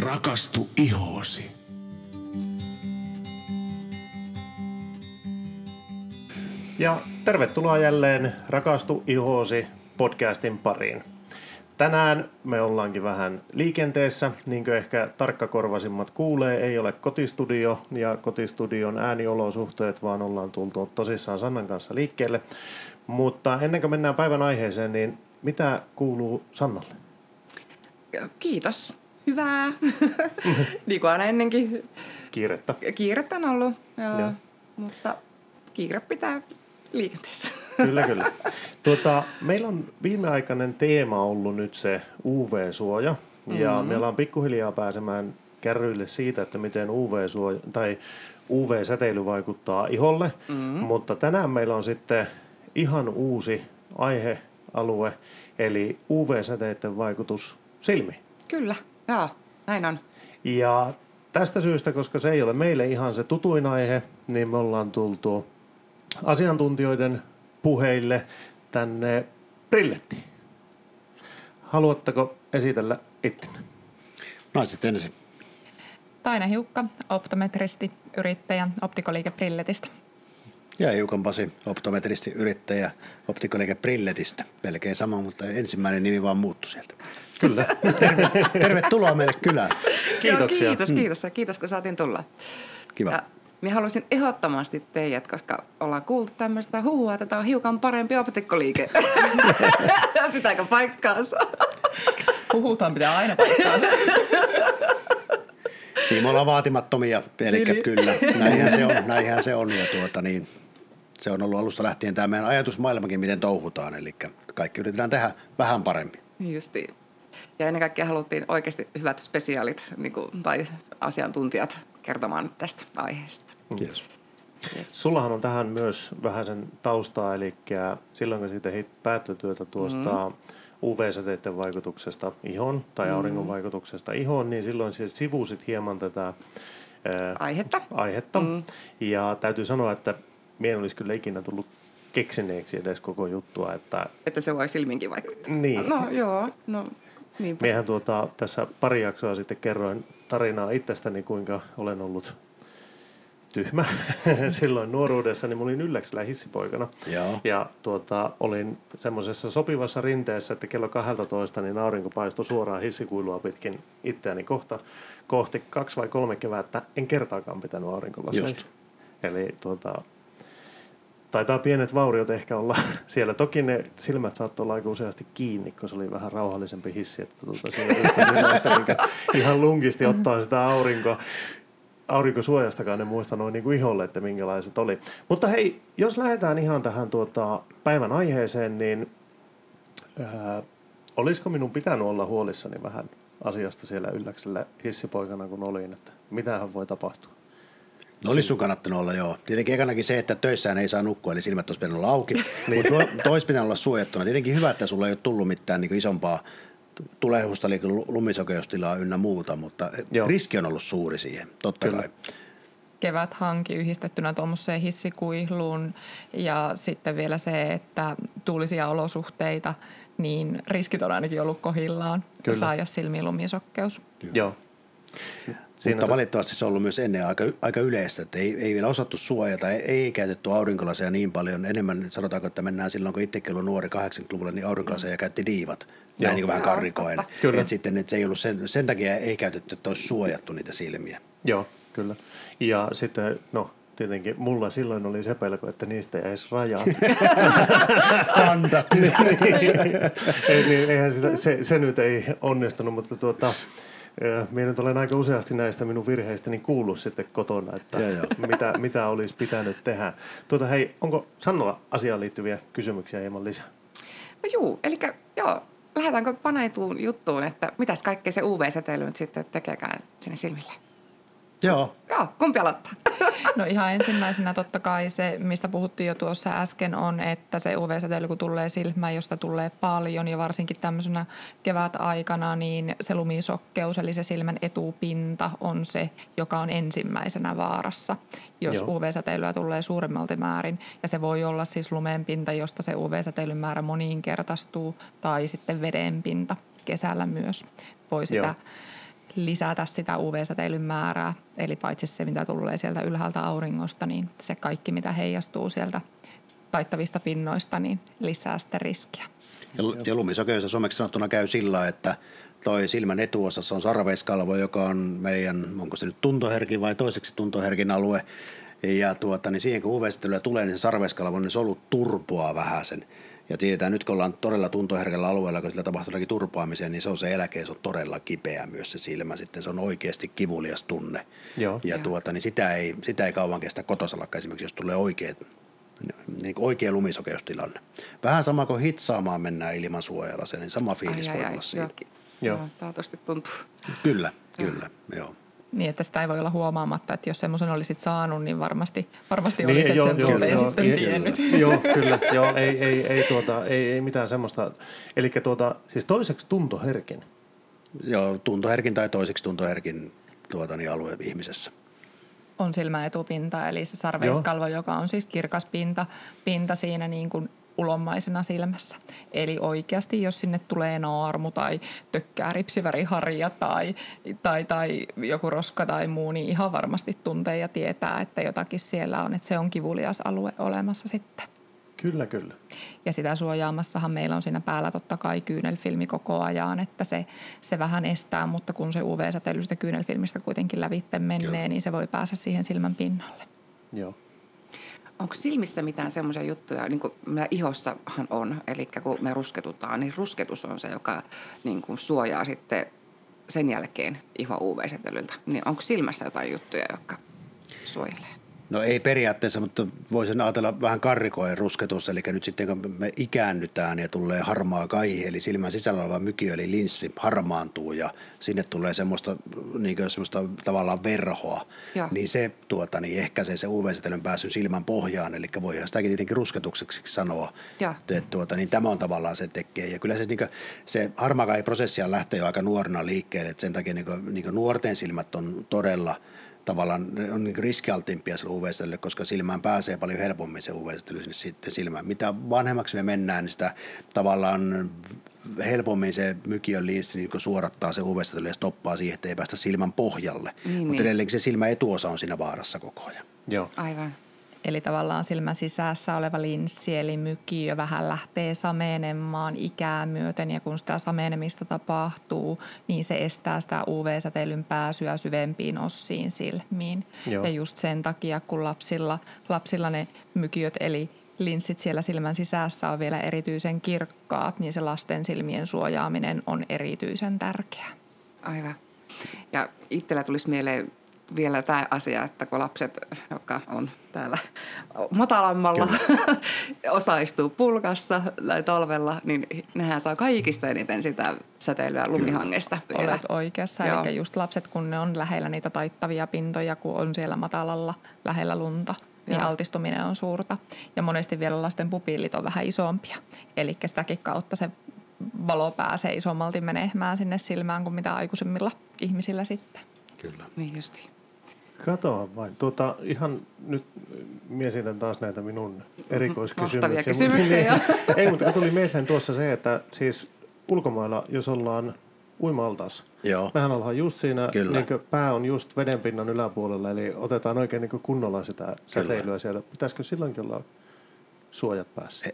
Rakastu ihoosi. Ja tervetuloa jälleen Rakastu ihoosi podcastin pariin. Tänään me ollaankin vähän liikenteessä, niin kuin ehkä tarkkakorvasimmat kuulee, ei ole kotistudio ja kotistudion ääniolosuhteet, vaan ollaan tultu tosissaan Sannan kanssa liikkeelle. Mutta ennen kuin mennään päivän aiheeseen, niin mitä kuuluu Sannalle? Kiitos. Hyvää. niin kuin aina ennenkin. Kiirettä. Kiirettä on ollut, joo. Joo. mutta kiire pitää liikenteessä. Kyllä, kyllä. Tuota, meillä on viimeaikainen teema ollut nyt se UV-suoja. Ja mm-hmm. me ollaan pikkuhiljaa pääsemään kärryille siitä, että miten UV-suoja tai UV-säteily vaikuttaa iholle. Mm-hmm. Mutta tänään meillä on sitten ihan uusi aihealue, eli UV-säteiden vaikutus silmiin. Kyllä, joo, näin on. Ja tästä syystä, koska se ei ole meille ihan se tutuin aihe, niin me ollaan tultu asiantuntijoiden puheille tänne Brillettiin. Haluatteko esitellä ittenne? Naiset ensin. Taina Hiukka, optometristi, yrittäjä Optikoliike Brilletistä. Ja Hiukan Pasi, optometristi, yrittäjä, optikoliike Brilletistä. Melkein sama, mutta ensimmäinen nimi vaan muuttui sieltä. Kyllä. Terve, tervetuloa meille kylään. Kiitoksia. Joo, kiitos, kiitos. ja Kiitos, kun saatiin tulla. Kiva. Ja minä haluaisin ehdottomasti teidät, koska ollaan kuultu tämmöistä huhua, että tämä on hiukan parempi optikkoliike. Pitääkö paikkaansa? Huhutaan pitää aina paikkaansa. Niin me ollaan vaatimattomia, eli Niin. kyllä, näinhän se on, näinhän se on. Ja tuota, niin, se on ollut alusta lähtien tämä meidän ajatusmaailmakin, miten touhutaan, eli kaikki yritetään tehdä vähän paremmin. Niin Justiin. Ja ennen kaikkea haluttiin oikeasti hyvät spesiaalit niin kuin, tai asiantuntijat kertomaan tästä aiheesta. Kiitos. Yes. Sullahan on tähän myös vähän sen taustaa, eli silloin kun siitä päättötyötä tuosta mm-hmm. UV-säteiden vaikutuksesta ihon tai auringon vaikutuksesta ihon, niin silloin siis sivusit hieman tätä ää, Aihetta. aihetta. Mm. Ja täytyy sanoa, että minä en olisi kyllä ikinä tullut keksineeksi edes koko juttua, että Että se voi silminkin vaikuttaa. niin. No joo, no niinpä. Miehän tuota, tässä pari jaksoa sitten kerroin tarinaa itsestäni, kuinka olen ollut tyhmä silloin nuoruudessa, niin mä olin ylläksellä hissipoikana. Joo. Ja tuota, olin semmoisessa sopivassa rinteessä, että kello 12 niin aurinko paistoi suoraan hissikuilua pitkin itseäni kohta, kohti kaksi vai kolme kevättä. En kertaakaan pitänyt aurinkolaseja. Just. Eli tuota, taitaa pienet vauriot ehkä olla siellä. Toki ne silmät saattoi olla aika useasti kiinni, kun se oli vähän rauhallisempi hissi, että tuota, sellaista, mikä ihan lunkisti ottaa sitä aurinkoa. Aurinkosuojastakaan en muista noin niin kuin iholle, että minkälaiset oli. Mutta hei, jos lähdetään ihan tähän tuota, päivän aiheeseen, niin ää, olisiko minun pitänyt olla huolissani vähän asiasta siellä ylläksellä hissipoikana, kun olin, että mitähän voi tapahtua? No olisi sun kannattanut olla, joo. Tietenkin ekanakin se, että töissään ei saa nukkua, eli silmät olisi pitänyt olla auki. Mutta tois pitää olla suojattuna. Tietenkin hyvä, että sulla ei ole tullut mitään niin isompaa tulehusta, eli lumisokeustilaa ynnä muuta, mutta Joo. riski on ollut suuri siihen, totta Kyllä. kai. Kevät hanki yhdistettynä tuommoiseen hissikuihluun ja sitten vielä se, että tuulisia olosuhteita, niin riskit on ainakin ollut kohillaan Kyllä. saada silmiin lumisokkeus. Joo. Siinä Mutta valitettavasti se on ollut myös ennen aika, aika yleistä, että ei, ei vielä osattu suojata, ei, ei käytetty aurinkolaseja niin paljon. Enemmän sanotaanko, että mennään silloin, kun itsekin ollut nuori 80-luvulla, niin aurinkolaseja käytti diivat. Näin niin kuin vähän karrikoen. Kyllä. Et sitten että se ei ollut sen, sen takia ei käytetty, että olisi suojattu niitä silmiä. Joo, kyllä. Ja sitten, no tietenkin mulla silloin oli se pelko, että niistä jäisi rajat. Kandat. ei, niin, eihän sitä, se, se, nyt ei onnistunut, mutta tuota, minä nyt olen aika useasti näistä minun virheistäni kuullut sitten kotona, että Joo, joo. mitä, mitä olisi pitänyt tehdä. Tuota, hei, onko Sannolla asiaan liittyviä kysymyksiä hieman lisää? No juu, eli joo, lähdetäänkö paneituun juttuun, että mitäs kaikkea se UV-säteily nyt sitten tekeekään sinne silmille? Joo, Joo, kumpi aloittaa? No ihan ensimmäisenä totta kai se, mistä puhuttiin jo tuossa äsken, on, että se UV-säteily kun tulee silmään, josta tulee paljon ja varsinkin tämmöisenä kevätaikana, niin se lumisokkeus, eli se silmän etupinta on se, joka on ensimmäisenä vaarassa, jos Joo. UV-säteilyä tulee suuremmalti määrin. Ja se voi olla siis lumenpinta, josta se UV-säteilyn määrä moninkertaistuu, tai sitten vedenpinta kesällä myös voi sitä Joo. Lisätä sitä UV-säteilyn määrää. Eli paitsi se, mitä tulee sieltä ylhäältä auringosta, niin se kaikki, mitä heijastuu sieltä taittavista pinnoista, niin lisää sitä riskiä. Ja, ja lumisokeudessa suomeksi sanottuna käy sillä, että toi silmän etuosassa on sarveiskalvo, joka on meidän, onko se nyt tuntoherkin vai toiseksi tuntoherkin alue. Ja tuota, niin siihen kun uv tulee, niin se sarveiskalvo, niin solut turpoaa vähän sen. Ja tiedetään nyt, kun ollaan todella tuntoherkällä alueella, kun sillä tapahtuu jotakin turpoamiseen, niin se on se eläke, se on todella kipeä myös se silmä. Sitten se on oikeasti kivulias tunne. Joo. Ja tuota, niin sitä ei, sitä ei kauan kestä kotosallakka esimerkiksi, jos tulee oikea, niin oikea lumisokeustilanne. Vähän sama kuin hitsaamaan mennään ilman suojalla, niin sama fiilis Ai, voi ai, olla ai, siinä. joo. Joo. Joo, tuntuu. Kyllä, kyllä, joo. Niin, että sitä ei voi olla huomaamatta, että jos semmoisen olisit saanut, niin varmasti, varmasti Niin, olisit joo, sen joo, tunteen joo, sitten kyllä. tiennyt. Joo, kyllä. Joo, ei, ei, ei, tuota, ei, ei mitään semmoista. Eli tuota, siis toiseksi tuntoherkin. Joo, tuntoherkin tai toiseksi tuntoherkin tuota, niin alue ihmisessä. on silmäetupinta, eli se sarveiskalvo, joka on siis kirkas pinta, pinta siinä niin kuin ulommaisena silmässä. Eli oikeasti, jos sinne tulee naarmu tai tökkää ripsiväriharja tai, tai, tai joku roska tai muu, niin ihan varmasti tuntee ja tietää, että jotakin siellä on, että se on kivulias alue olemassa sitten. Kyllä, kyllä. Ja sitä suojaamassahan meillä on siinä päällä totta kai kyynelfilmi koko ajan, että se, se vähän estää, mutta kun se UV-säteily sitä kyynelfilmistä kuitenkin lävitte menee, Kyllä. niin se voi päästä siihen silmän pinnalle. Joo. Onko silmissä mitään semmoisia juttuja, niin kuin meillä ihossahan on, eli kun me rusketutaan, niin rusketus on se, joka niin kuin suojaa sitten sen jälkeen iho UV-säteilyltä. Niin onko silmässä jotain juttuja, jotka suojelee? No ei periaatteessa, mutta voisin ajatella vähän karrikoen rusketus, eli nyt sitten kun me ikäännytään ja tulee harmaa kaihi, eli silmän sisällä oleva mykiö, eli linssi harmaantuu ja sinne tulee semmoista, niin semmoista tavallaan verhoa, Joo. niin se tuota, niin ehkäisee se UV-säteilyn pääsyn silmän pohjaan, eli voidaan sitäkin tietenkin rusketukseksi sanoa. Joo. Et, tuota, niin tämä on tavallaan se tekee. Ja kyllä se, niin se harmakaihiprosessi lähtee jo aika nuorena liikkeelle, että sen takia niin kuin, niin kuin nuorten silmät on todella – tavallaan ne on niin riskialtimpia sille uv koska silmään pääsee paljon helpommin se uv sinne sitten silmään. Mitä vanhemmaksi me mennään, niin sitä tavallaan helpommin se mykiön linssi niin suorattaa se uv ja stoppaa siihen, että ei päästä silmän pohjalle. Niin, Mutta niin. edelleenkin se silmä etuosa on siinä vaarassa koko ajan. Joo. Aivan. Eli tavallaan silmän sisässä oleva linssi eli mykiö vähän lähtee sameenemaan ikää myöten ja kun sitä sameenemista tapahtuu, niin se estää sitä UV-säteilyn pääsyä syvempiin ossiin silmiin. Joo. Ja just sen takia, kun lapsilla, lapsilla ne mykiöt eli linssit siellä silmän sisässä on vielä erityisen kirkkaat, niin se lasten silmien suojaaminen on erityisen tärkeää. Aivan. Ja itsellä tulisi mieleen vielä tämä asia, että kun lapset, jotka on täällä matalammalla, osa istuu pulkassa tai talvella, niin nehän saa kaikista eniten sitä säteilyä lumihangesta vielä. Olet oikeassa. Joo. Eli just lapset, kun ne on lähellä niitä taittavia pintoja, kun on siellä matalalla lähellä lunta, niin Joo. altistuminen on suurta. Ja monesti vielä lasten pupillit on vähän isompia. Eli sitäkin kautta se valo pääsee isommalti menemään sinne silmään kuin mitä aikuisemmilla ihmisillä sitten. Kyllä. Niin justi. Katoa vain. Tuota, ihan nyt miesitän taas näitä minun erikoiskysymyksiä. Mahtavia Mutta- kysymyksiä, Niin, ei, mutta tuli mieleen tuossa se, että siis ulkomailla, jos ollaan uima-altaassa, Joo. mehän ollaan just siinä, Kyllä. niin pää on just vedenpinnan yläpuolella, eli otetaan oikein niin kunnolla sitä säteilyä siellä. Pitäisikö silloinkin olla suojat päässä? E-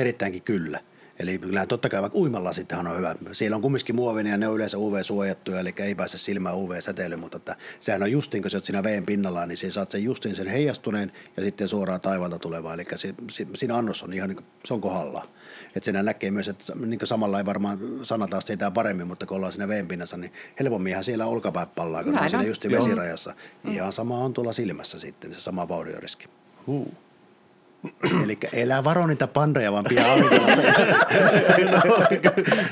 Erittäinkin kyllä. Eli kyllähän totta kai vaikka uimalasithan on hyvä. Siellä on kumminkin muovinen ja ne on yleensä UV-suojattuja, eli ei pääse silmään UV-säteily, mutta että sehän on justiin, kun sä oot siinä veen pinnalla, niin siinä saat sen justiin sen heijastuneen ja sitten suoraan taivaalta tulevaa. Eli se, se, siinä annos on ihan niin se on kohdallaan. Että siinä näkee myös, että niin kuin samalla ei varmaan sanata sitä paremmin, mutta kun ollaan siinä veen pinnassa, niin helpomminhan siellä olkapäät pallaa, kun on Näin siinä on. justiin Joo. vesirajassa. Ihan sama on tuolla silmässä sitten, se sama vaurioriski. Huu. Eli elää varo niitä pandoja, vaan pian aurinkolla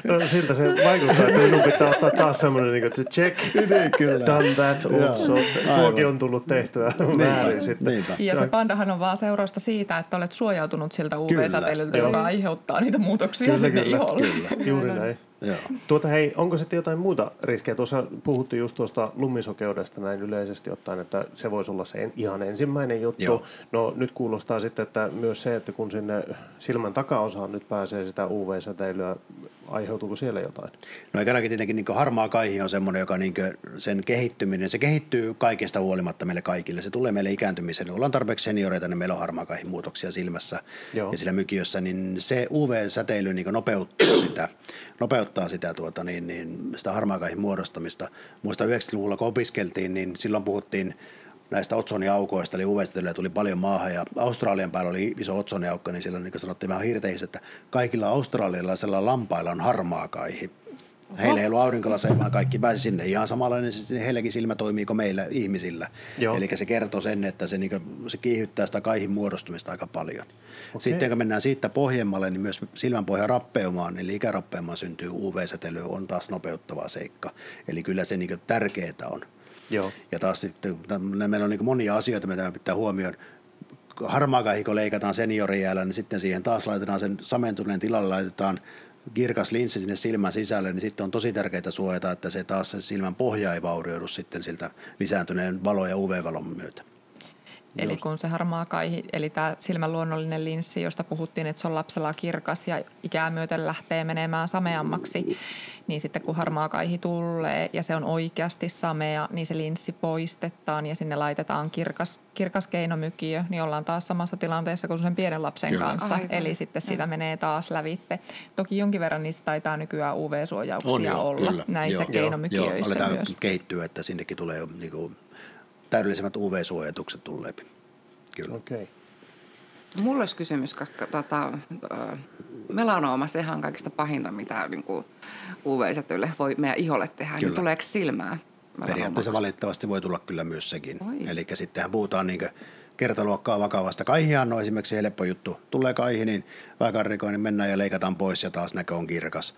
No, siltä se vaikuttaa, että minun pitää ottaa taas semmoinen, niin kuin, check, kyllä. done that also. Tuokin on tullut tehtyä väärin sitten. niinpä. Ja se pandahan on vaan seurausta siitä, että olet suojautunut siltä UV-säteilyltä, joka aiheuttaa niitä muutoksia Kyllä, sinne kyllä, iholle. kyllä. Juuri näin. Joo. Tuota hei, onko sitten jotain muuta riskejä? Tuossa puhuttiin just tuosta lumisokeudesta näin yleisesti ottaen, että se voisi olla se ihan ensimmäinen juttu. Joo. No nyt kuulostaa sitten, että myös se, että kun sinne silmän takaosaan nyt pääsee sitä UV-säteilyä, aiheutuuko siellä jotain? No eikä tietenkin niin harmaa kaihi on semmoinen, joka niin sen kehittyminen, se kehittyy kaikesta huolimatta meille kaikille. Se tulee meille ikääntymiseen. Ollaan tarpeeksi senioreita, niin meillä on harmaa kaihin muutoksia silmässä Joo. ja sillä mykiössä, niin se UV-säteily niin nopeuttaa sitä, nopeuttaa sitä, tuota, niin, niin, sitä harmaa kaihin muodostamista. Muista 90-luvulla, kun opiskeltiin, niin silloin puhuttiin näistä otsoniaukoista, eli uv tuli paljon maahan ja Australian päällä oli iso otsoniaukko, niin silloin niin sanottiin vähän hirteissä, että kaikilla australialaisilla lampailla on harmaa kaihi. Heillä ei ollut aurinkolaseja, vaan kaikki pääsi sinne. Ihan samanlainen niin heilläkin silmä toimii kuin meillä ihmisillä. Eli se kertoo sen, että se, niin kuin, se kiihyttää sitä kaihin muodostumista aika paljon. Okay. Sitten kun mennään siitä pohjemmalle, niin myös silmänpohjan rappeumaan, eli ikärappeumaan syntyy UV-säteily, on taas nopeuttava seikka. Eli kyllä se niin tärkeää on. Joo. Ja taas sitten, meillä on niin monia asioita, mitä pitää huomioida. Harmaakahiko leikataan seniorijäällä, niin sitten siihen taas laitetaan sen samentuneen tilalle, laitetaan kirkas linssi sinne silmän sisälle, niin sitten on tosi tärkeää suojata, että se taas sen silmän pohja ei vaurioidu sitten siltä lisääntyneen valo- ja UV-valon myötä. Eli kun se harmaa kaihi, eli tämä silmän luonnollinen linssi, josta puhuttiin, että se on lapsella kirkas ja ikää myöten lähtee menemään sameammaksi, niin sitten kun harmaa kaihi tulee ja se on oikeasti samea, niin se linssi poistetaan ja sinne laitetaan kirkas, kirkas keinomykiö, niin ollaan taas samassa tilanteessa kuin sen pienen lapsen Kyllä. kanssa. Aivan. Eli sitten siitä menee taas lävitte. Toki jonkin verran niistä taitaa nykyään UV-suojauksia On joo, olla kyllä. näissä Joo, joo, keinomykiöissä joo, aletaan myös. kehittyä, että sinnekin tulee jo niin kuin, täydellisemmät UV-suojatukset tulee. Kyllä. Okei. Mulla olisi kysymys, koska tota, melanooma, sehän on kaikista pahinta, mitä niin kuin UV-säteilylle voi meidän iholle tehdä. Kyllä. Niin tuleeko silmää? Periaatteessa valitettavasti voi tulla kyllä myös sekin. Eli sittenhän puhutaan niin kertaluokkaa vakavasta. Kaihihan on esimerkiksi helppo juttu. Tulee kaihi, niin väkarikoin, niin mennään ja leikataan pois ja taas näkö on kirkas.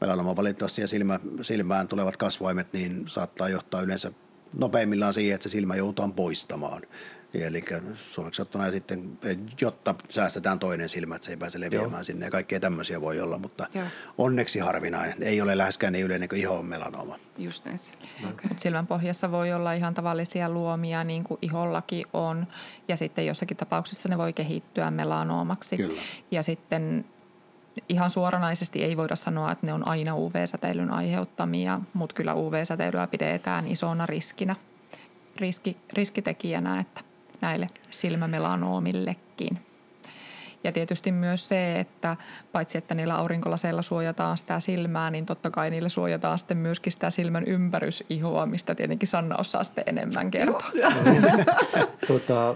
Melanoma valitettavasti ja silmä, silmään tulevat kasvaimet, niin saattaa johtaa yleensä nopeimmillaan siihen, että se silmä joudutaan poistamaan. Eli suomeksi sanottuna ja sitten, jotta säästetään toinen silmä, että se ei pääse leviämään Joo. sinne ja kaikkea tämmöisiä voi olla, mutta Joo. onneksi harvinainen. Ei ole läheskään niin yleinen kuin ihon melanooma. Just ensin. Okay. Mut silmän pohjassa voi olla ihan tavallisia luomia, niin kuin ihollakin on. Ja sitten jossakin tapauksessa ne voi kehittyä melanoomaksi. Kyllä. Ja sitten ihan suoranaisesti ei voida sanoa, että ne on aina UV-säteilyn aiheuttamia, mutta kyllä UV-säteilyä pidetään isona riskinä, riski, riskitekijänä, että näille silmämelanoomillekin. Ja tietysti myös se, että paitsi että niillä aurinkolaseilla suojataan sitä silmää, niin totta kai niillä suojataan sitten myöskin sitä silmän ympärysihoa, mistä tietenkin Sanna osaa sitten enemmän kertoa. Tota,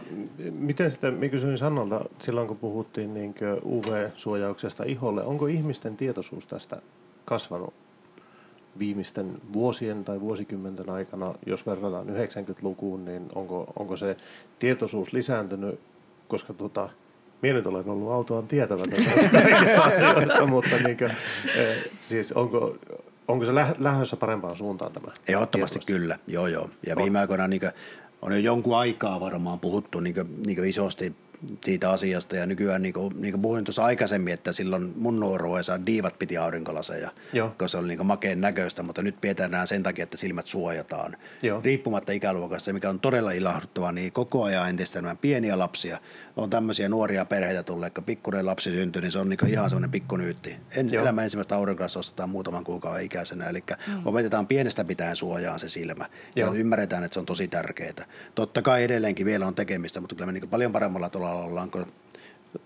miten sitten, mä kysyin Sannalta silloin, kun puhuttiin niin UV-suojauksesta iholle, onko ihmisten tietoisuus tästä kasvanut viimeisten vuosien tai vuosikymmenten aikana, jos verrataan 90-lukuun, niin onko, onko se tietoisuus lisääntynyt, koska tota, minä nyt olen ollut autoon tietämätön näistä kaikista asioista, mutta niin kuin, eh, siis onko, onko se lä- lähdössä parempaan suuntaan tämä? Ehdottomasti kyllä, joo joo. Ja viime aikoina niin on jo jonkun aikaa varmaan puhuttu niin kuin, niin kuin isosti siitä asiasta ja nykyään niin kuin, niin kuin puhuin tuossa aikaisemmin, että silloin mun nuoruudessa diivat piti aurinkolaseja, Joo. koska se oli niin makeen näköistä, mutta nyt pidetään nämä sen takia, että silmät suojataan. Joo. Riippumatta ikäluokasta, mikä on todella ilahduttavaa, niin koko ajan entistä enemmän pieniä lapsia. On tämmöisiä nuoria perheitä tulleet, kun pikkuinen lapsi syntyy, niin se on niin kuin ihan semmoinen pikkunyytti. En, Joo. elämän ensimmäistä aurinkolassa ostetaan muutaman kuukauden ikäisenä, eli mm. opetetaan pienestä pitäen suojaan se silmä. Ja Joo. ymmärretään, että se on tosi tärkeää. Totta kai edelleenkin vielä on tekemistä, mutta kyllä me niin paljon paremmalla tolalla ollaan kuin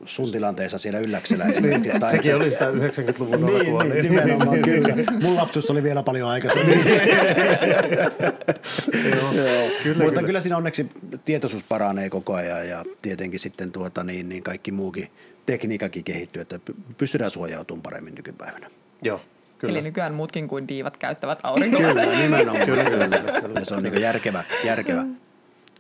sun tilanteessa siellä ylläksellä esimerkiksi. Tai- Sekin oli sitä 90-luvun Niin, alkua. niin, nimenomaan, kyllä. Mun lapsuus oli vielä paljon aikaisemmin. Joo. Kyllä, Mutta kyllä. kyllä siinä onneksi tietoisuus paranee koko ajan ja tietenkin sitten tuota, niin, niin kaikki muukin tekniikakin kehittyy, että py- pystytään suojautumaan paremmin nykypäivänä. Joo, kyllä. Eli nykyään muutkin kuin diivat käyttävät aurinkolaseja. Kyllä, nimenomaan. Kyllä, Kyllä, kyllä, kyllä, kyllä. Ja se on niin järkevä, järkevä.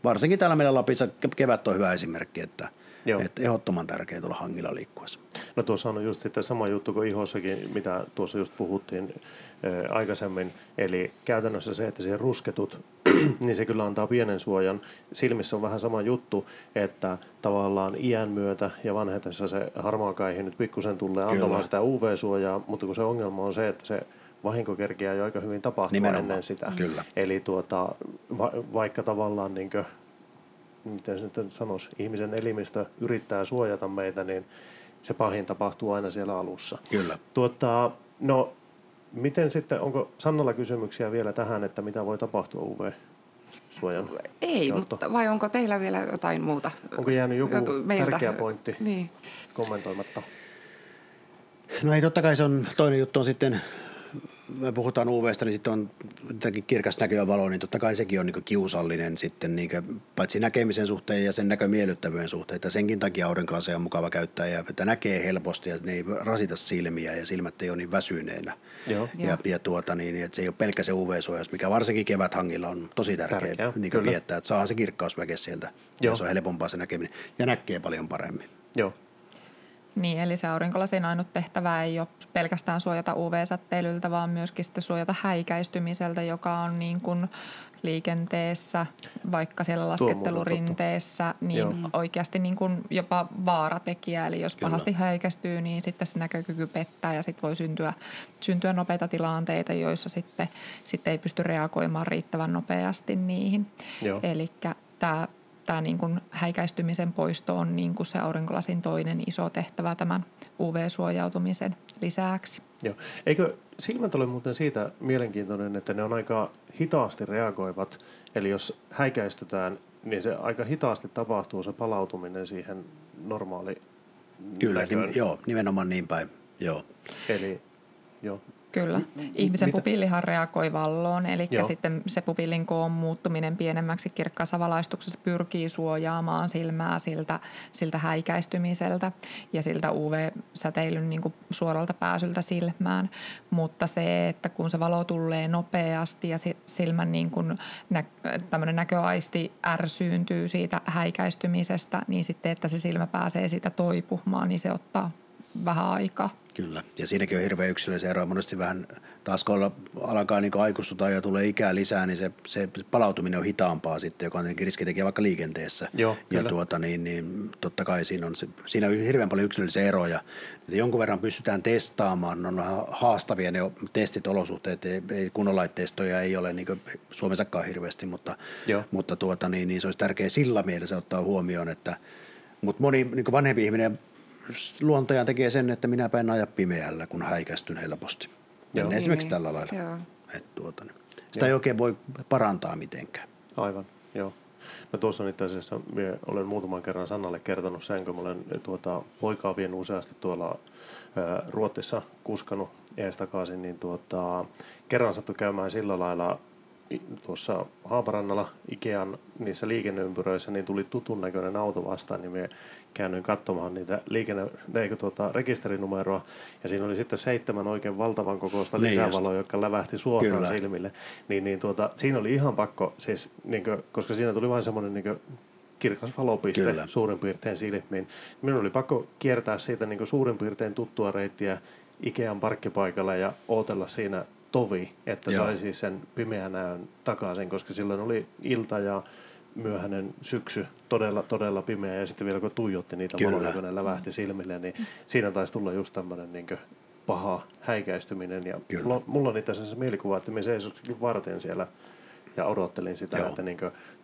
Varsinkin täällä meillä Lapissa ke- kevät on hyvä esimerkki, että, Joo. että ehdottoman tärkeää tuolla hangilla liikkuessa. No tuossa on just sitten sama juttu kuin ihossakin, mitä tuossa just puhuttiin ää, aikaisemmin. Eli käytännössä se, että siihen rusketut, niin se kyllä antaa pienen suojan. Silmissä on vähän sama juttu, että tavallaan iän myötä ja vanhetessa se harmaakaihi nyt pikkusen tulee antamaan Kyllä. sitä UV-suojaa, mutta kun se ongelma on se, että se vahinko kerkeää jo aika hyvin tapahtua Nimenomaan, ennen sitä. kyllä. Eli tuota, va, vaikka tavallaan, niin kuin, miten se nyt sanoisi, ihmisen elimistö yrittää suojata meitä, niin se pahin tapahtuu aina siellä alussa. Kyllä. Tuota, no, miten sitten, onko Sannalla kysymyksiä vielä tähän, että mitä voi tapahtua UV-suojan Ei, kautta? mutta vai onko teillä vielä jotain muuta? Onko jäänyt joku meiltä? tärkeä pointti Niin. kommentoimatta? No ei totta kai se on, toinen juttu on sitten, me puhutaan UVstä, niin sitten on jotenkin kirkas näköä valo, niin totta kai sekin on niin kiusallinen sitten, niin paitsi näkemisen suhteen ja sen näkömiellyttävyyden suhteen, että senkin takia aurinkolaseja on mukava käyttää ja että näkee helposti ja ne ei rasita silmiä ja silmät ei ole niin väsyneenä. Joo. Ja, Joo. ja tuota, niin, että se ei ole pelkkä se UV-suojaus, mikä varsinkin keväthangilla on tosi tärkeä, Tärkeä, niin tietää, että saa se kirkkausväke sieltä Joo. ja se on helpompaa se näkeminen ja näkee paljon paremmin. Joo. Niin, eli se aurinkolasin ainut tehtävä ei ole pelkästään suojata UV-säteilyltä, vaan myöskin sitten suojata häikäistymiseltä, joka on niin kuin liikenteessä, vaikka siellä laskettelurinteessä, niin Joo. oikeasti niin kuin jopa vaaratekijä. Eli jos Kyllä. pahasti häikäistyy, niin sitten se näkökyky pettää ja sitten voi syntyä, syntyä nopeita tilanteita, joissa sitten, sitten ei pysty reagoimaan riittävän nopeasti niihin. Eli tämä tämä niin kuin häikäistymisen poisto on niin kuin se aurinkolasin toinen iso tehtävä tämän UV-suojautumisen lisäksi. Joo. Eikö silmät ole muuten siitä mielenkiintoinen, että ne on aika hitaasti reagoivat, eli jos häikäistytään, niin se aika hitaasti tapahtuu se palautuminen siihen normaali Kyllä, nim, joo, nimenomaan niin päin. Joo. Eli joo, Kyllä. Ihmisen mitä- pupillihan reagoi valloon, eli Joo. sitten se pupillin koon muuttuminen pienemmäksi kirkkaassa valaistuksessa pyrkii suojaamaan silmää siltä, siltä häikäistymiseltä ja siltä UV-säteilyn niin kuin suoralta pääsyltä silmään. Mutta se, että kun se valo tulee nopeasti ja si- silmän niin kuin nä- näköaisti ärsyyntyy siitä häikäistymisestä, niin sitten, että se silmä pääsee siitä toipumaan, niin se ottaa vähän aikaa. Kyllä, ja siinäkin on hirveän yksilöllisiä eroja. Monesti vähän taas kun alkaa niin aikuistuta ja tulee ikää lisää, niin se, se palautuminen on hitaampaa sitten, joka on tietenkin riskitekijä vaikka liikenteessä. Joo, ja kyllä. tuota, niin, niin, totta kai siinä on, se, siinä on hirveän paljon yksilöllisiä eroja. Että jonkun verran pystytään testaamaan, ne on vähän haastavia ne testit, olosuhteet, ei, ei kunnonlaitteistoja ei ole niin Suomessakaan hirveästi, mutta, Joo. mutta tuota, niin, niin se olisi tärkeää sillä mielessä ottaa huomioon, että mutta moni niin vanhempi ihminen luontajaan tekee sen, että minä en aja pimeällä, kun häikästyn helposti. Joo. Joo. Esimerkiksi Niin, tällä lailla. joo. Et tuota, niin. Sitä ei oikein voi parantaa mitenkään. aivan, joo. No tuossa on itse asiassa, minä olen muutaman kerran Sannalle kertonut sen, kun olen tuota, poikaa vienyt useasti tuolla ää, Ruotsissa kuskanut ees takaisin, niin tuota, kerran sattui käymään sillä lailla tuossa Haaparannalla Ikean niissä liikenneympyröissä, niin tuli tutun näköinen auto vastaan, niin me käännyin katsomaan niitä liikenne, eikö tuota, rekisterinumeroa, ja siinä oli sitten seitsemän oikein valtavan kokoista Niin lisävaloa, jotka lävähti suoraan Kyllä. silmille. Niin, niin tuota, siinä oli ihan pakko, siis, niin kuin, koska siinä tuli vain semmoinen niin kirkas valopiste Kyllä. suurin piirtein silmiin. Minun oli pakko kiertää siitä niin suurin piirtein tuttua reittiä Ikean parkkipaikalle ja ootella siinä tovi, että Joo. sai siis sen pimeän näön takaisin, koska silloin oli ilta ja myöhäinen syksy, todella, todella pimeä, ja sitten vielä kun tuijotti niitä Kyllä. valoja, kun ne lävähti silmille, niin siinä taisi tulla just tämmöinen niin paha häikäistyminen. Ja Kyllä. mulla, on itse asiassa mielikuva, että me seisoskin varten siellä ja odottelin sitä, Joo. että niin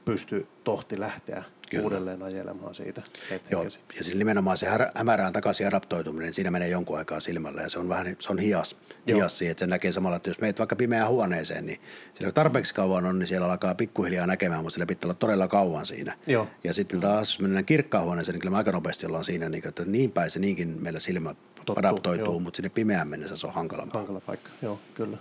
pysty tohti lähteä Kyllä. uudelleen ajelemaan siitä. Joo, ja siinä nimenomaan se hämärään takaisin adaptoituminen, siinä menee jonkun aikaa silmällä ja se on vähän se on hias, Joo. hias siihen, että sen näkee samalla, että jos meet vaikka pimeään huoneeseen, niin siellä tarpeeksi kauan on, niin siellä alkaa pikkuhiljaa näkemään, mutta sillä pitää olla todella kauan siinä. Joo. Ja sitten taas, jos mennään kirkkaan huoneeseen, niin kyllä me aika nopeasti ollaan siinä, niin että niin päin se niinkin meillä silmä Tottuu, adaptoituu, joo. mutta sinne pimeään mennessä se on hankalampaa. Hankala paikka, joo, kyllä.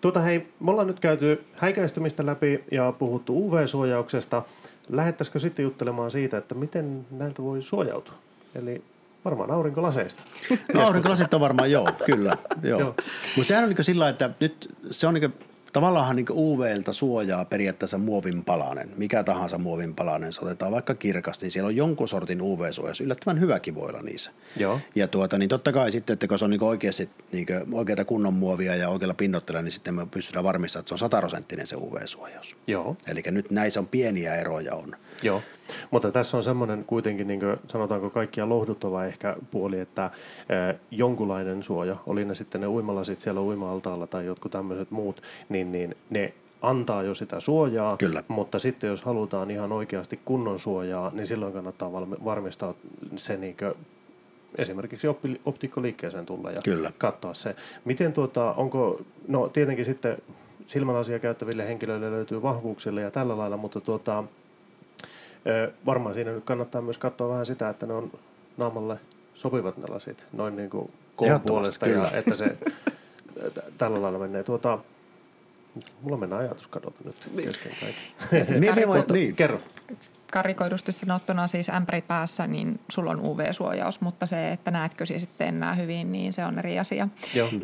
Tuota hei, me ollaan nyt käyty häikäistymistä läpi ja puhuttu UV-suojauksesta. Lähettäisikö sitten juttelemaan siitä, että miten näiltä voi suojautua? Eli varmaan aurinkolaseista. No aurinkolasit on varmaan joo, kyllä. Joo. Joo. Mutta sehän on niin sillä että nyt se on niin tavallaan niin UVltä suojaa periaatteessa muovin palanen. Mikä tahansa muovin palanen, se otetaan vaikka kirkasti, niin siellä on jonkun sortin UV-suojaus. Yllättävän hyväkin voi olla niissä. Joo. Ja tuota, niin totta kai sitten, että kun se on niin oikeasti niin oikeita kunnon muovia ja oikealla pinnoitteella, niin sitten me pystytään varmistamaan, että se on sataprosenttinen se UV-suojaus. Joo, Eli nyt näissä on pieniä eroja on. joo. Mutta tässä on semmoinen kuitenkin, niin kuin sanotaanko kaikkia lohduttava ehkä puoli, että jonkunlainen suoja, oli ne sitten ne uimalasit siellä uima-altaalla tai jotkut tämmöiset muut, niin, niin ne antaa jo sitä suojaa, Kyllä. mutta sitten jos halutaan ihan oikeasti kunnon suojaa, niin silloin kannattaa varmistaa se niin esimerkiksi optikkoliikkeeseen tulla ja Kyllä. katsoa se. Miten tuota, onko, no tietenkin sitten silmälasia käyttäville henkilöille löytyy vahvuuksille ja tällä lailla, mutta tuota, varmaan siinä nyt kannattaa myös katsoa vähän sitä, että ne on naamalle sopivat ne lasit, noin niin kuin koon puolesta, ja että se tällä lailla menee. Tuota, mulla mennään ajatus kadota nyt kesken kaiken. Siis niin. Kerro karikoidusti sanottuna siis ämpäri päässä, niin sulla on UV-suojaus, mutta se, että näetkö siis sitten enää hyvin, niin se on eri asia.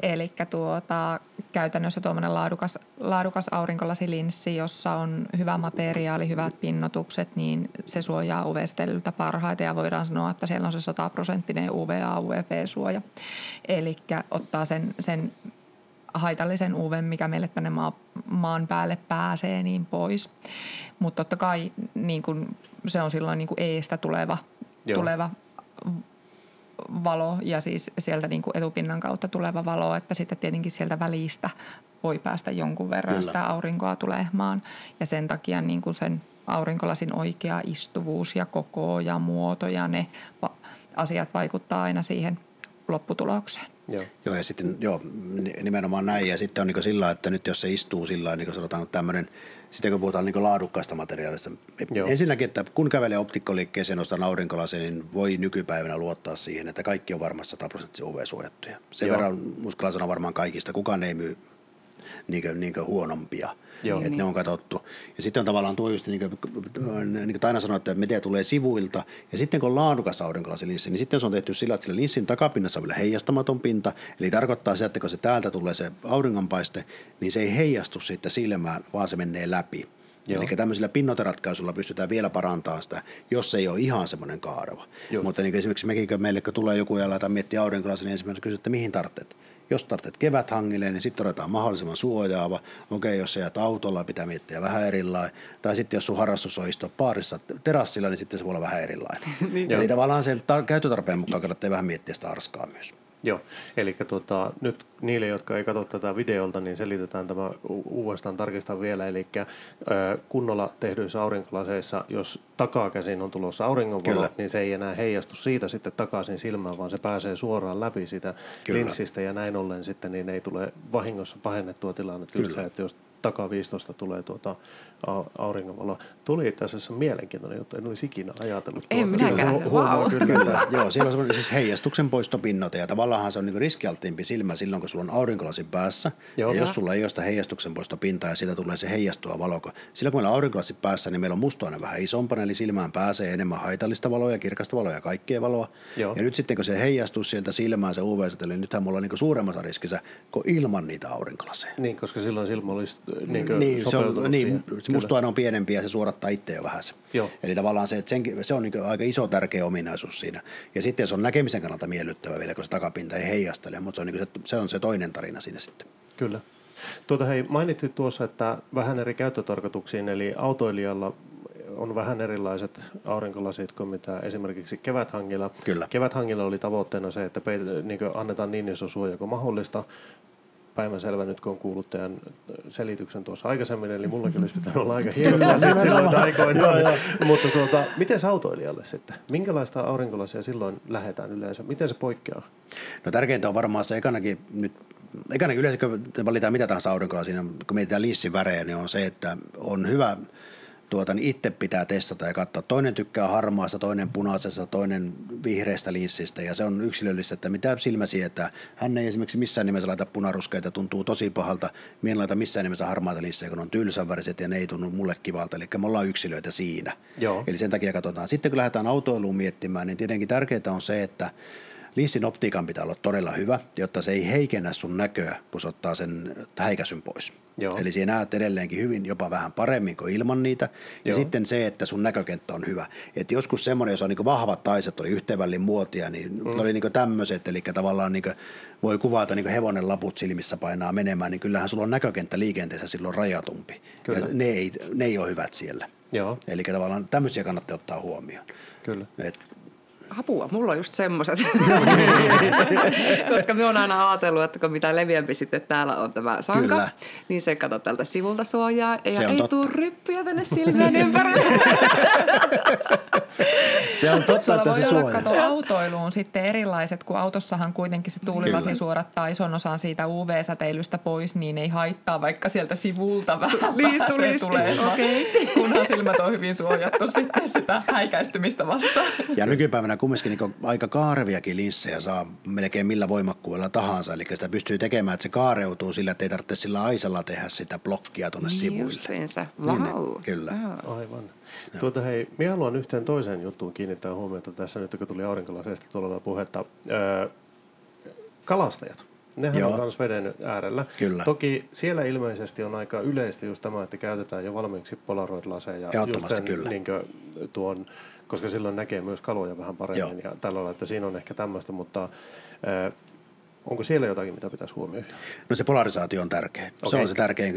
Eli tuota, käytännössä tuommoinen laadukas, laadukas aurinkolasilinssi, jossa on hyvä materiaali, hyvät pinnotukset, niin se suojaa UV-säteilyltä parhaiten ja voidaan sanoa, että siellä on se 100 prosenttinen UVA-UVP-suoja. Eli ottaa sen, sen haitallisen UV, mikä meille tänne maa, maan päälle pääsee, niin pois. Mutta totta kai niin kun, se on silloin niin eestä tuleva, tuleva valo ja siis sieltä niin etupinnan kautta tuleva valo, että sitten tietenkin sieltä välistä voi päästä jonkun verran Kyllä. sitä aurinkoa tulemaan. Ja sen takia niin kuin sen aurinkolasin oikea istuvuus ja koko ja muoto ja ne asiat vaikuttaa aina siihen lopputulokseen. Joo. joo, ja sitten joo, nimenomaan näin. Ja sitten on niin sillä että nyt jos se istuu sillä niin sanotaan tämmöinen, sitten kun puhutaan niin laadukkaasta materiaalista. Joo. Ensinnäkin, että kun kävelee optikkoliikkeeseen ostaa aurinkolasia, niin voi nykypäivänä luottaa siihen, että kaikki on varmasti 100 prosenttia UV-suojattuja. Sen joo. verran uskallan sanoa varmaan kaikista. Kukaan ei myy niin niin huonompia. Joo. Että niin. ne on katsottu. Ja sitten on tavallaan tuo just, niin kuin, niin kuin Taina sanoi, että media tulee sivuilta. Ja sitten kun on laadukas aurinkolasinssi, niin sitten se on tehty sillä, että sillä linssin takapinnassa on vielä heijastamaton pinta. Eli tarkoittaa sitä, että kun se täältä tulee se auringonpaiste, niin se ei heijastu sitten silmään, vaan se menee läpi. Joo. Eli tämmöisillä pinnoteratkaisuilla pystytään vielä parantamaan sitä, jos se ei ole ihan semmoinen kaareva. Just. Mutta niin esimerkiksi mekin, kun meille kun tulee joku ja laitetaan miettiä aurinkolasin, niin ensimmäisenä kysyy, että mihin tarvitset. Jos tarvitset keväthangille, niin sitten otetaan mahdollisimman suojaava. Okei, jos sä jäät autolla, pitää miettiä vähän erilainen. Tai sitten jos sun harrastus on istua paarissa terassilla, niin sitten se voi olla vähän erilainen. niin, Eli tavallaan sen tar- käyttötarpeen mukaan kannattaa vähän miettiä sitä arskaa myös. Joo, eli tota, nyt niille, jotka ei katso tätä videolta, niin selitetään tämä uudestaan tarkistaa vielä. Eli kunnolla tehdyissä aurinkolaseissa, jos takakäsin on tulossa auringonvalo, niin se ei enää heijastu siitä sitten takaisin silmään, vaan se pääsee suoraan läpi sitä Kyllä. linssistä ja näin ollen sitten niin ei tule vahingossa pahennettua tilannetta. Just se, että jos takaviistosta tulee tuota auringonvalo. Tuli itse asiassa mielenkiintoinen juttu, en olisi ikinä ajatellut. En tuota. minäkään, kyllä, wow. kyllä, kyllä. Joo, siellä on semmoinen siis heijastuksen poistopinnote ja tavallaan se on niin riskialttiimpi silmä silloin, kun sulla on aurinkolasin päässä. Joo. Ja jos sulla ei ole sitä heijastuksen poistopintaa ja siitä tulee se heijastua valo. Silloin kun meillä on aurinkolasin päässä, niin meillä on mustoinen vähän isompana, eli silmään pääsee enemmän haitallista valoa ja kirkasta valoa ja kaikkea valoa. Joo. Ja nyt sitten kun se heijastuu sieltä silmään se uv niin nythän mulla on niin suuremmassa riskissä kuin ilman niitä aurinkolaseja. Niin, koska silloin silmä olisi niin, niin, se on, niin, se mustuaine on pienempi ja se suorattaa itse jo vähän. Joo. Eli tavallaan se, että sen, se on niin aika iso tärkeä ominaisuus siinä. Ja sitten se on näkemisen kannalta miellyttävä vielä, kun se takapinta ei heijastele, mutta se on, niin se, se on se toinen tarina siinä sitten. Kyllä. Tuota hei, mainitsit tuossa, että vähän eri käyttötarkoituksiin, eli autoilijalla on vähän erilaiset aurinkolasit kuin mitä esimerkiksi keväthangilla. Kyllä. Keväthangilla oli tavoitteena se, että peit, niin annetaan niin iso suoja kuin mahdollista päivänselvä nyt, kun on kuullut teidän selityksen tuossa aikaisemmin, eli mullakin olisi pitänyt olla aika hieno sitten silloin aikoinaan. Mutta tuota, miten se autoilijalle sitten? Minkälaista aurinkolasia silloin lähetään yleensä? Miten se poikkeaa? No tärkeintä on varmaan se ekanakin nyt ekanakin yleensä, kun valitaan mitä tahansa aurinkolasia, kun mietitään linssin värejä, niin on se, että on hyvä tuota, niin itse pitää testata ja katsoa. Toinen tykkää harmaasta, toinen punaisesta, toinen vihreästä linssistä ja se on yksilöllistä, että mitä silmä sietää. Hän ei esimerkiksi missään nimessä laita punaruskeita, tuntuu tosi pahalta. Mien laita missään nimessä harmaata linssejä, kun on tylsänväriset ja ne ei tunnu mulle kivalta. Eli me ollaan yksilöitä siinä. Joo. Eli sen takia katsotaan. Sitten kun lähdetään autoiluun miettimään, niin tietenkin tärkeää on se, että Linssin optiikan pitää olla todella hyvä, jotta se ei heikennä sun näköä, kun se ottaa sen häikäsyn pois. Joo. Eli siinä näet edelleenkin hyvin, jopa vähän paremmin kuin ilman niitä. Ja Joo. sitten se, että sun näkökenttä on hyvä. Et joskus semmoinen, jos on niin vahvat taiset, oli yhteenvälin muotia, niin mm. oli niin tämmöiset, eli tavallaan niin voi kuvata niin hevonen laput silmissä painaa menemään, niin kyllähän sulla on näkökenttä liikenteessä silloin rajatumpi. Kyllä. Ja ne ei, ne ei ole hyvät siellä. Joo, Eli tavallaan tämmöisiä kannattaa ottaa huomioon. kyllä. Et, Apua, mulla on just semmoiset. Koska me on aina ajatellut, että kun mitä leviämpi sitten täällä on tämä sanka, Kyllä. niin se kato tältä sivulta suojaa ja Se ei totta. tule ryppyjä tänne silmien ympärille. se on totta, Sulla että se suojaa. kato autoiluun sitten erilaiset, kun autossahan kuitenkin se tuulilasi Kyllä. suorattaa ison osan siitä UV-säteilystä pois, niin ei haittaa vaikka sieltä sivulta vähän Niin tulisikin, tulemaan, okei. kunhan silmät on hyvin suojattu sitten sitä häikäistymistä vastaan. Ja nykypäivänä kumminkin niin aika kaareviakin linssejä saa melkein millä voimakkuudella tahansa. Eli sitä pystyy tekemään, että se kaareutuu sillä, että ei tarvitse sillä aisalla tehdä sitä blokkia tuonne Niin sivuille. justiinsa. Niin, Vau. kyllä. Joo. Aivan. Tuota, hei, minä haluan yhteen toiseen juttuun kiinnittää huomiota tässä nyt, kun tuli aurinkolaseista tuolla puhetta. Öö, kalastajat. Nehän Joo. on myös veden äärellä. Kyllä. Toki siellä ilmeisesti on aika yleistä just tämä, että käytetään jo valmiiksi polaroid-laseja. Ehdottomasti just kyllä. Niin tuon, koska silloin näkee myös kaloja vähän paremmin Joo. ja tällä lailla, että siinä on ehkä tämmöistä, mutta öö, onko siellä jotakin, mitä pitäisi huomioida? No se polarisaatio on tärkeä. Okay. Se on se tärkein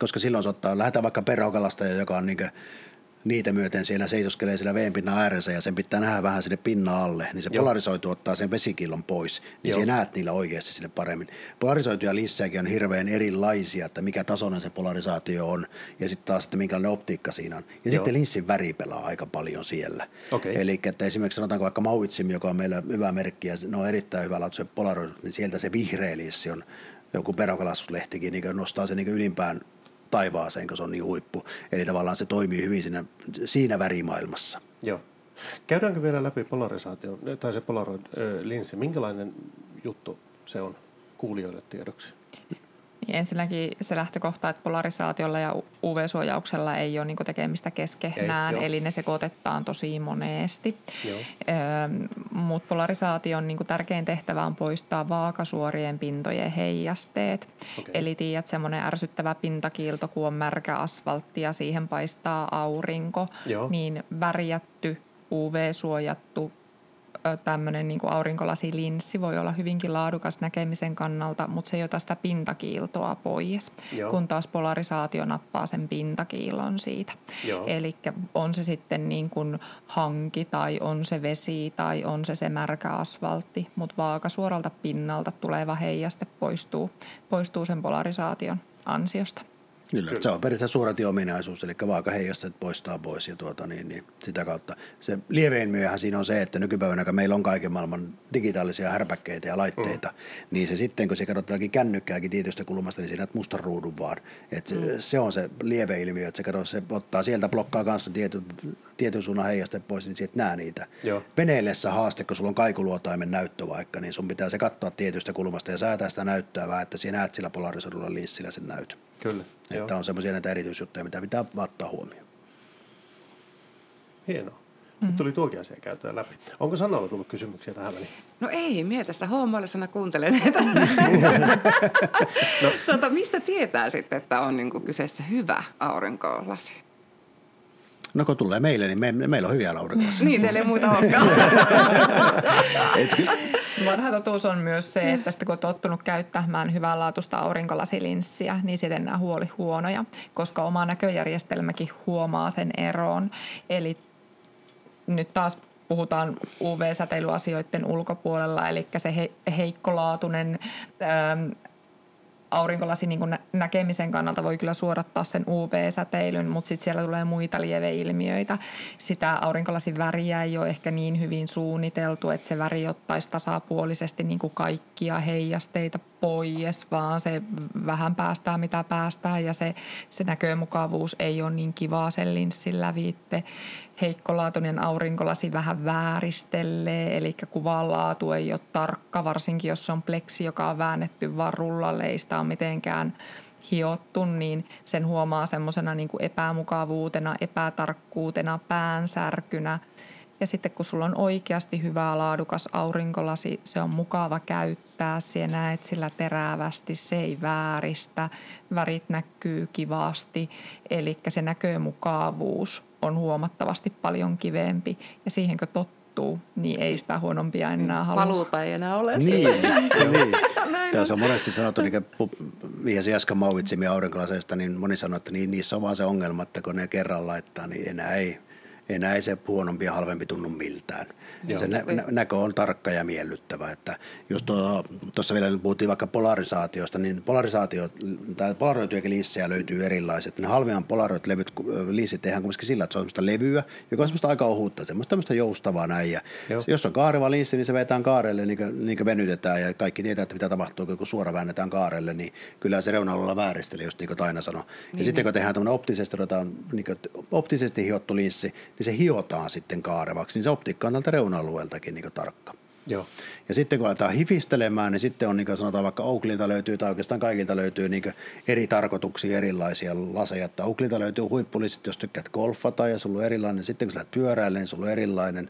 koska silloin se ottaa, lähdetään vaikka perhokalastaja, joka on niinkö niitä myöten siellä seisoskelee siellä veen pinnan ääressä ja sen pitää nähdä vähän sinne pinnan alle, niin se Joo. polarisoitu ottaa sen vesikillon pois, niin Joo. Näet niillä oikeasti sille paremmin. Polarisoituja linssejäkin on hirveän erilaisia, että mikä tasoinen se polarisaatio on ja sitten taas, että minkälainen optiikka siinä on. Ja Joo. sitten linssin väri pelaa aika paljon siellä. Okei. Eli että esimerkiksi sanotaanko vaikka Mauitsim, joka on meillä hyvä merkki ja ne on erittäin hyvä laatuiset polaroidut, niin sieltä se vihreä linssi on joku perokalastuslehtikin, niin nostaa se niin ylimpään taivaaseen, kun se on niin huippu. Eli tavallaan se toimii hyvin siinä, siinä värimaailmassa. Joo. Käydäänkö vielä läpi polarisaation, tai se polaroid-linssi, minkälainen juttu se on kuulijoille tiedoksi? Niin ensinnäkin se lähtökohta, että polarisaatiolla ja UV-suojauksella ei ole niin tekemistä keskenään, Ei, eli ne sekoitetaan tosi monesti. Mutta polarisaation niin tärkein tehtävä on poistaa vaakasuorien pintojen heijasteet. Okei. Eli tiedät, semmoinen ärsyttävä pintakiilto, kun on märkä asfaltti ja siihen paistaa aurinko, Joo. niin värjätty, UV-suojattu tämmöinen niin aurinkolasilinssi voi olla hyvinkin laadukas näkemisen kannalta, mutta se ei ota sitä pintakiiltoa pois, Joo. kun taas polarisaatio nappaa sen pintakiilon siitä. Eli on se sitten niin kuin hanki tai on se vesi tai on se se märkä asfaltti, mutta vaakasuoralta pinnalta tuleva heijaste poistuu, poistuu sen polarisaation ansiosta. Kyllä. Kyllä. Se on periaatteessa suurati ominaisuus, eli vaaka heijasteet poistaa pois ja tuota, niin, niin, sitä kautta. Se lieveilmiöhän siinä on se, että nykypäivänä kun meillä on kaiken maailman digitaalisia härpäkkeitä ja laitteita, mm. niin se sitten, kun se katsotaankin kännykkääkin tietystä kulmasta, niin siinä mustan ruudun vaan. Et se, mm. se, on se lieveilmiö, että se, kato, se ottaa sieltä blokkaa kanssa tietyn, tietyn suunnan heijasteet pois, niin sieltä näe niitä. Joo. Veneellessä haaste, kun sulla on kaikuluotaimen näyttö vaikka, niin sun pitää se katsoa tietystä kulmasta ja säätää sitä näyttöä vähän, että sinä näet sillä polarisoidulla linssillä sen näytön. Kyllä. Joo. Että on semmoisia näitä erityisjuttuja, mitä pitää ottaa huomioon. Hienoa. Nyt tuli tuokin asia käytyä läpi. Onko Sanalla tullut kysymyksiä tähän väliin? No ei, mie tässä hommoillisena kuuntelen näitä. no. tota, mistä tietää sitten, että on niinku kyseessä hyvä aurinkolasi? No kun tulee meille, niin me, meillä on hyviä aurinkolassa. Niin, teillä ei muita olekaan. Vanha totuus on myös se, että sitten kun on tottunut käyttämään hyvänlaatuista aurinkolasilinssiä, niin sitten nämä huoli huonoja, koska oma näköjärjestelmäkin huomaa sen eron. Eli nyt taas puhutaan UV-säteilyasioiden ulkopuolella, eli se he, heikkolaatuinen ähm, aurinkolasi niin nä- näkemisen kannalta voi kyllä suorattaa sen UV-säteilyn, mutta sitten siellä tulee muita lieveilmiöitä. Sitä aurinkolasin väriä ei ole ehkä niin hyvin suunniteltu, että se väri ottaisi tasapuolisesti niin kuin kaikkia heijasteita pois, vaan se vähän päästää mitä päästää ja se, se näkömukavuus ei ole niin kivaa sen linssin lävitte. Heikkolaatuinen aurinkolasi vähän vääristelee, eli kuvanlaatu ei ole tarkka, varsinkin jos on pleksi, joka on väännetty vaan rullalle, ei sitä ole mitenkään hiottu, niin sen huomaa semmoisena niin epämukavuutena, epätarkkuutena, päänsärkynä. Ja sitten kun sulla on oikeasti hyvä laadukas aurinkolasi, se on mukava käyttää, siellä näet sillä terävästi, se ei vääristä, värit näkyy kivasti, eli se näkömukavuus on huomattavasti paljon kivempi. Ja siihen kun tottuu, niin ei sitä huonompia enää halua. Paluuta ei enää ole. Niin, niin. Ja se on monesti sanottu, niin kuin vihjasi äsken Mauvitsimia aurinkolaseista, niin moni sanoo, että niin, niissä on vaan se ongelma, että kun ne kerran laittaa, niin enää ei, enää ei se huonompi ja halvempi tunnu miltään. Joo. Se nä- nä- näkö on tarkka ja miellyttävä. Että jos tuossa vielä puhuttiin vaikka polarisaatiosta, niin polarisaatio, tai polaroitujakin liissejä löytyy erilaiset. Ne halvimman polaroit-levyt, liissit tehdään kuitenkin sillä, että se on semmoista levyä, joka on semmoista aika ohutta, semmoista tämmöistä joustavaa näin. Ja jos on kaareva liissi, niin se vetään kaarelle, niin kuin, niin kuin venytetään ja kaikki tietää, että mitä tapahtuu, kun suora väännetään kaarelle, niin kyllä se reunalla vääristelee, just niin kuin Taina sanoi. Niin, ja sitten niin. kun tehdään tämmöinen optisesti, niin optisesti hiottu liissi, niin se hiotaan sitten kaarevaksi, niin se optiikka on tältä reuna-alueeltakin niin tarkka. Joo. Ja sitten kun aletaan hifistelemään, niin sitten on niin kuin sanotaan vaikka Oaklilta löytyy tai oikeastaan kaikilta löytyy niin eri tarkoituksia erilaisia laseja. Että Oaklilta löytyy huippulisit, jos tykkäät golfata ja sulla on erilainen. Sitten kun sä lähdet pyöräille, niin sulla on erilainen.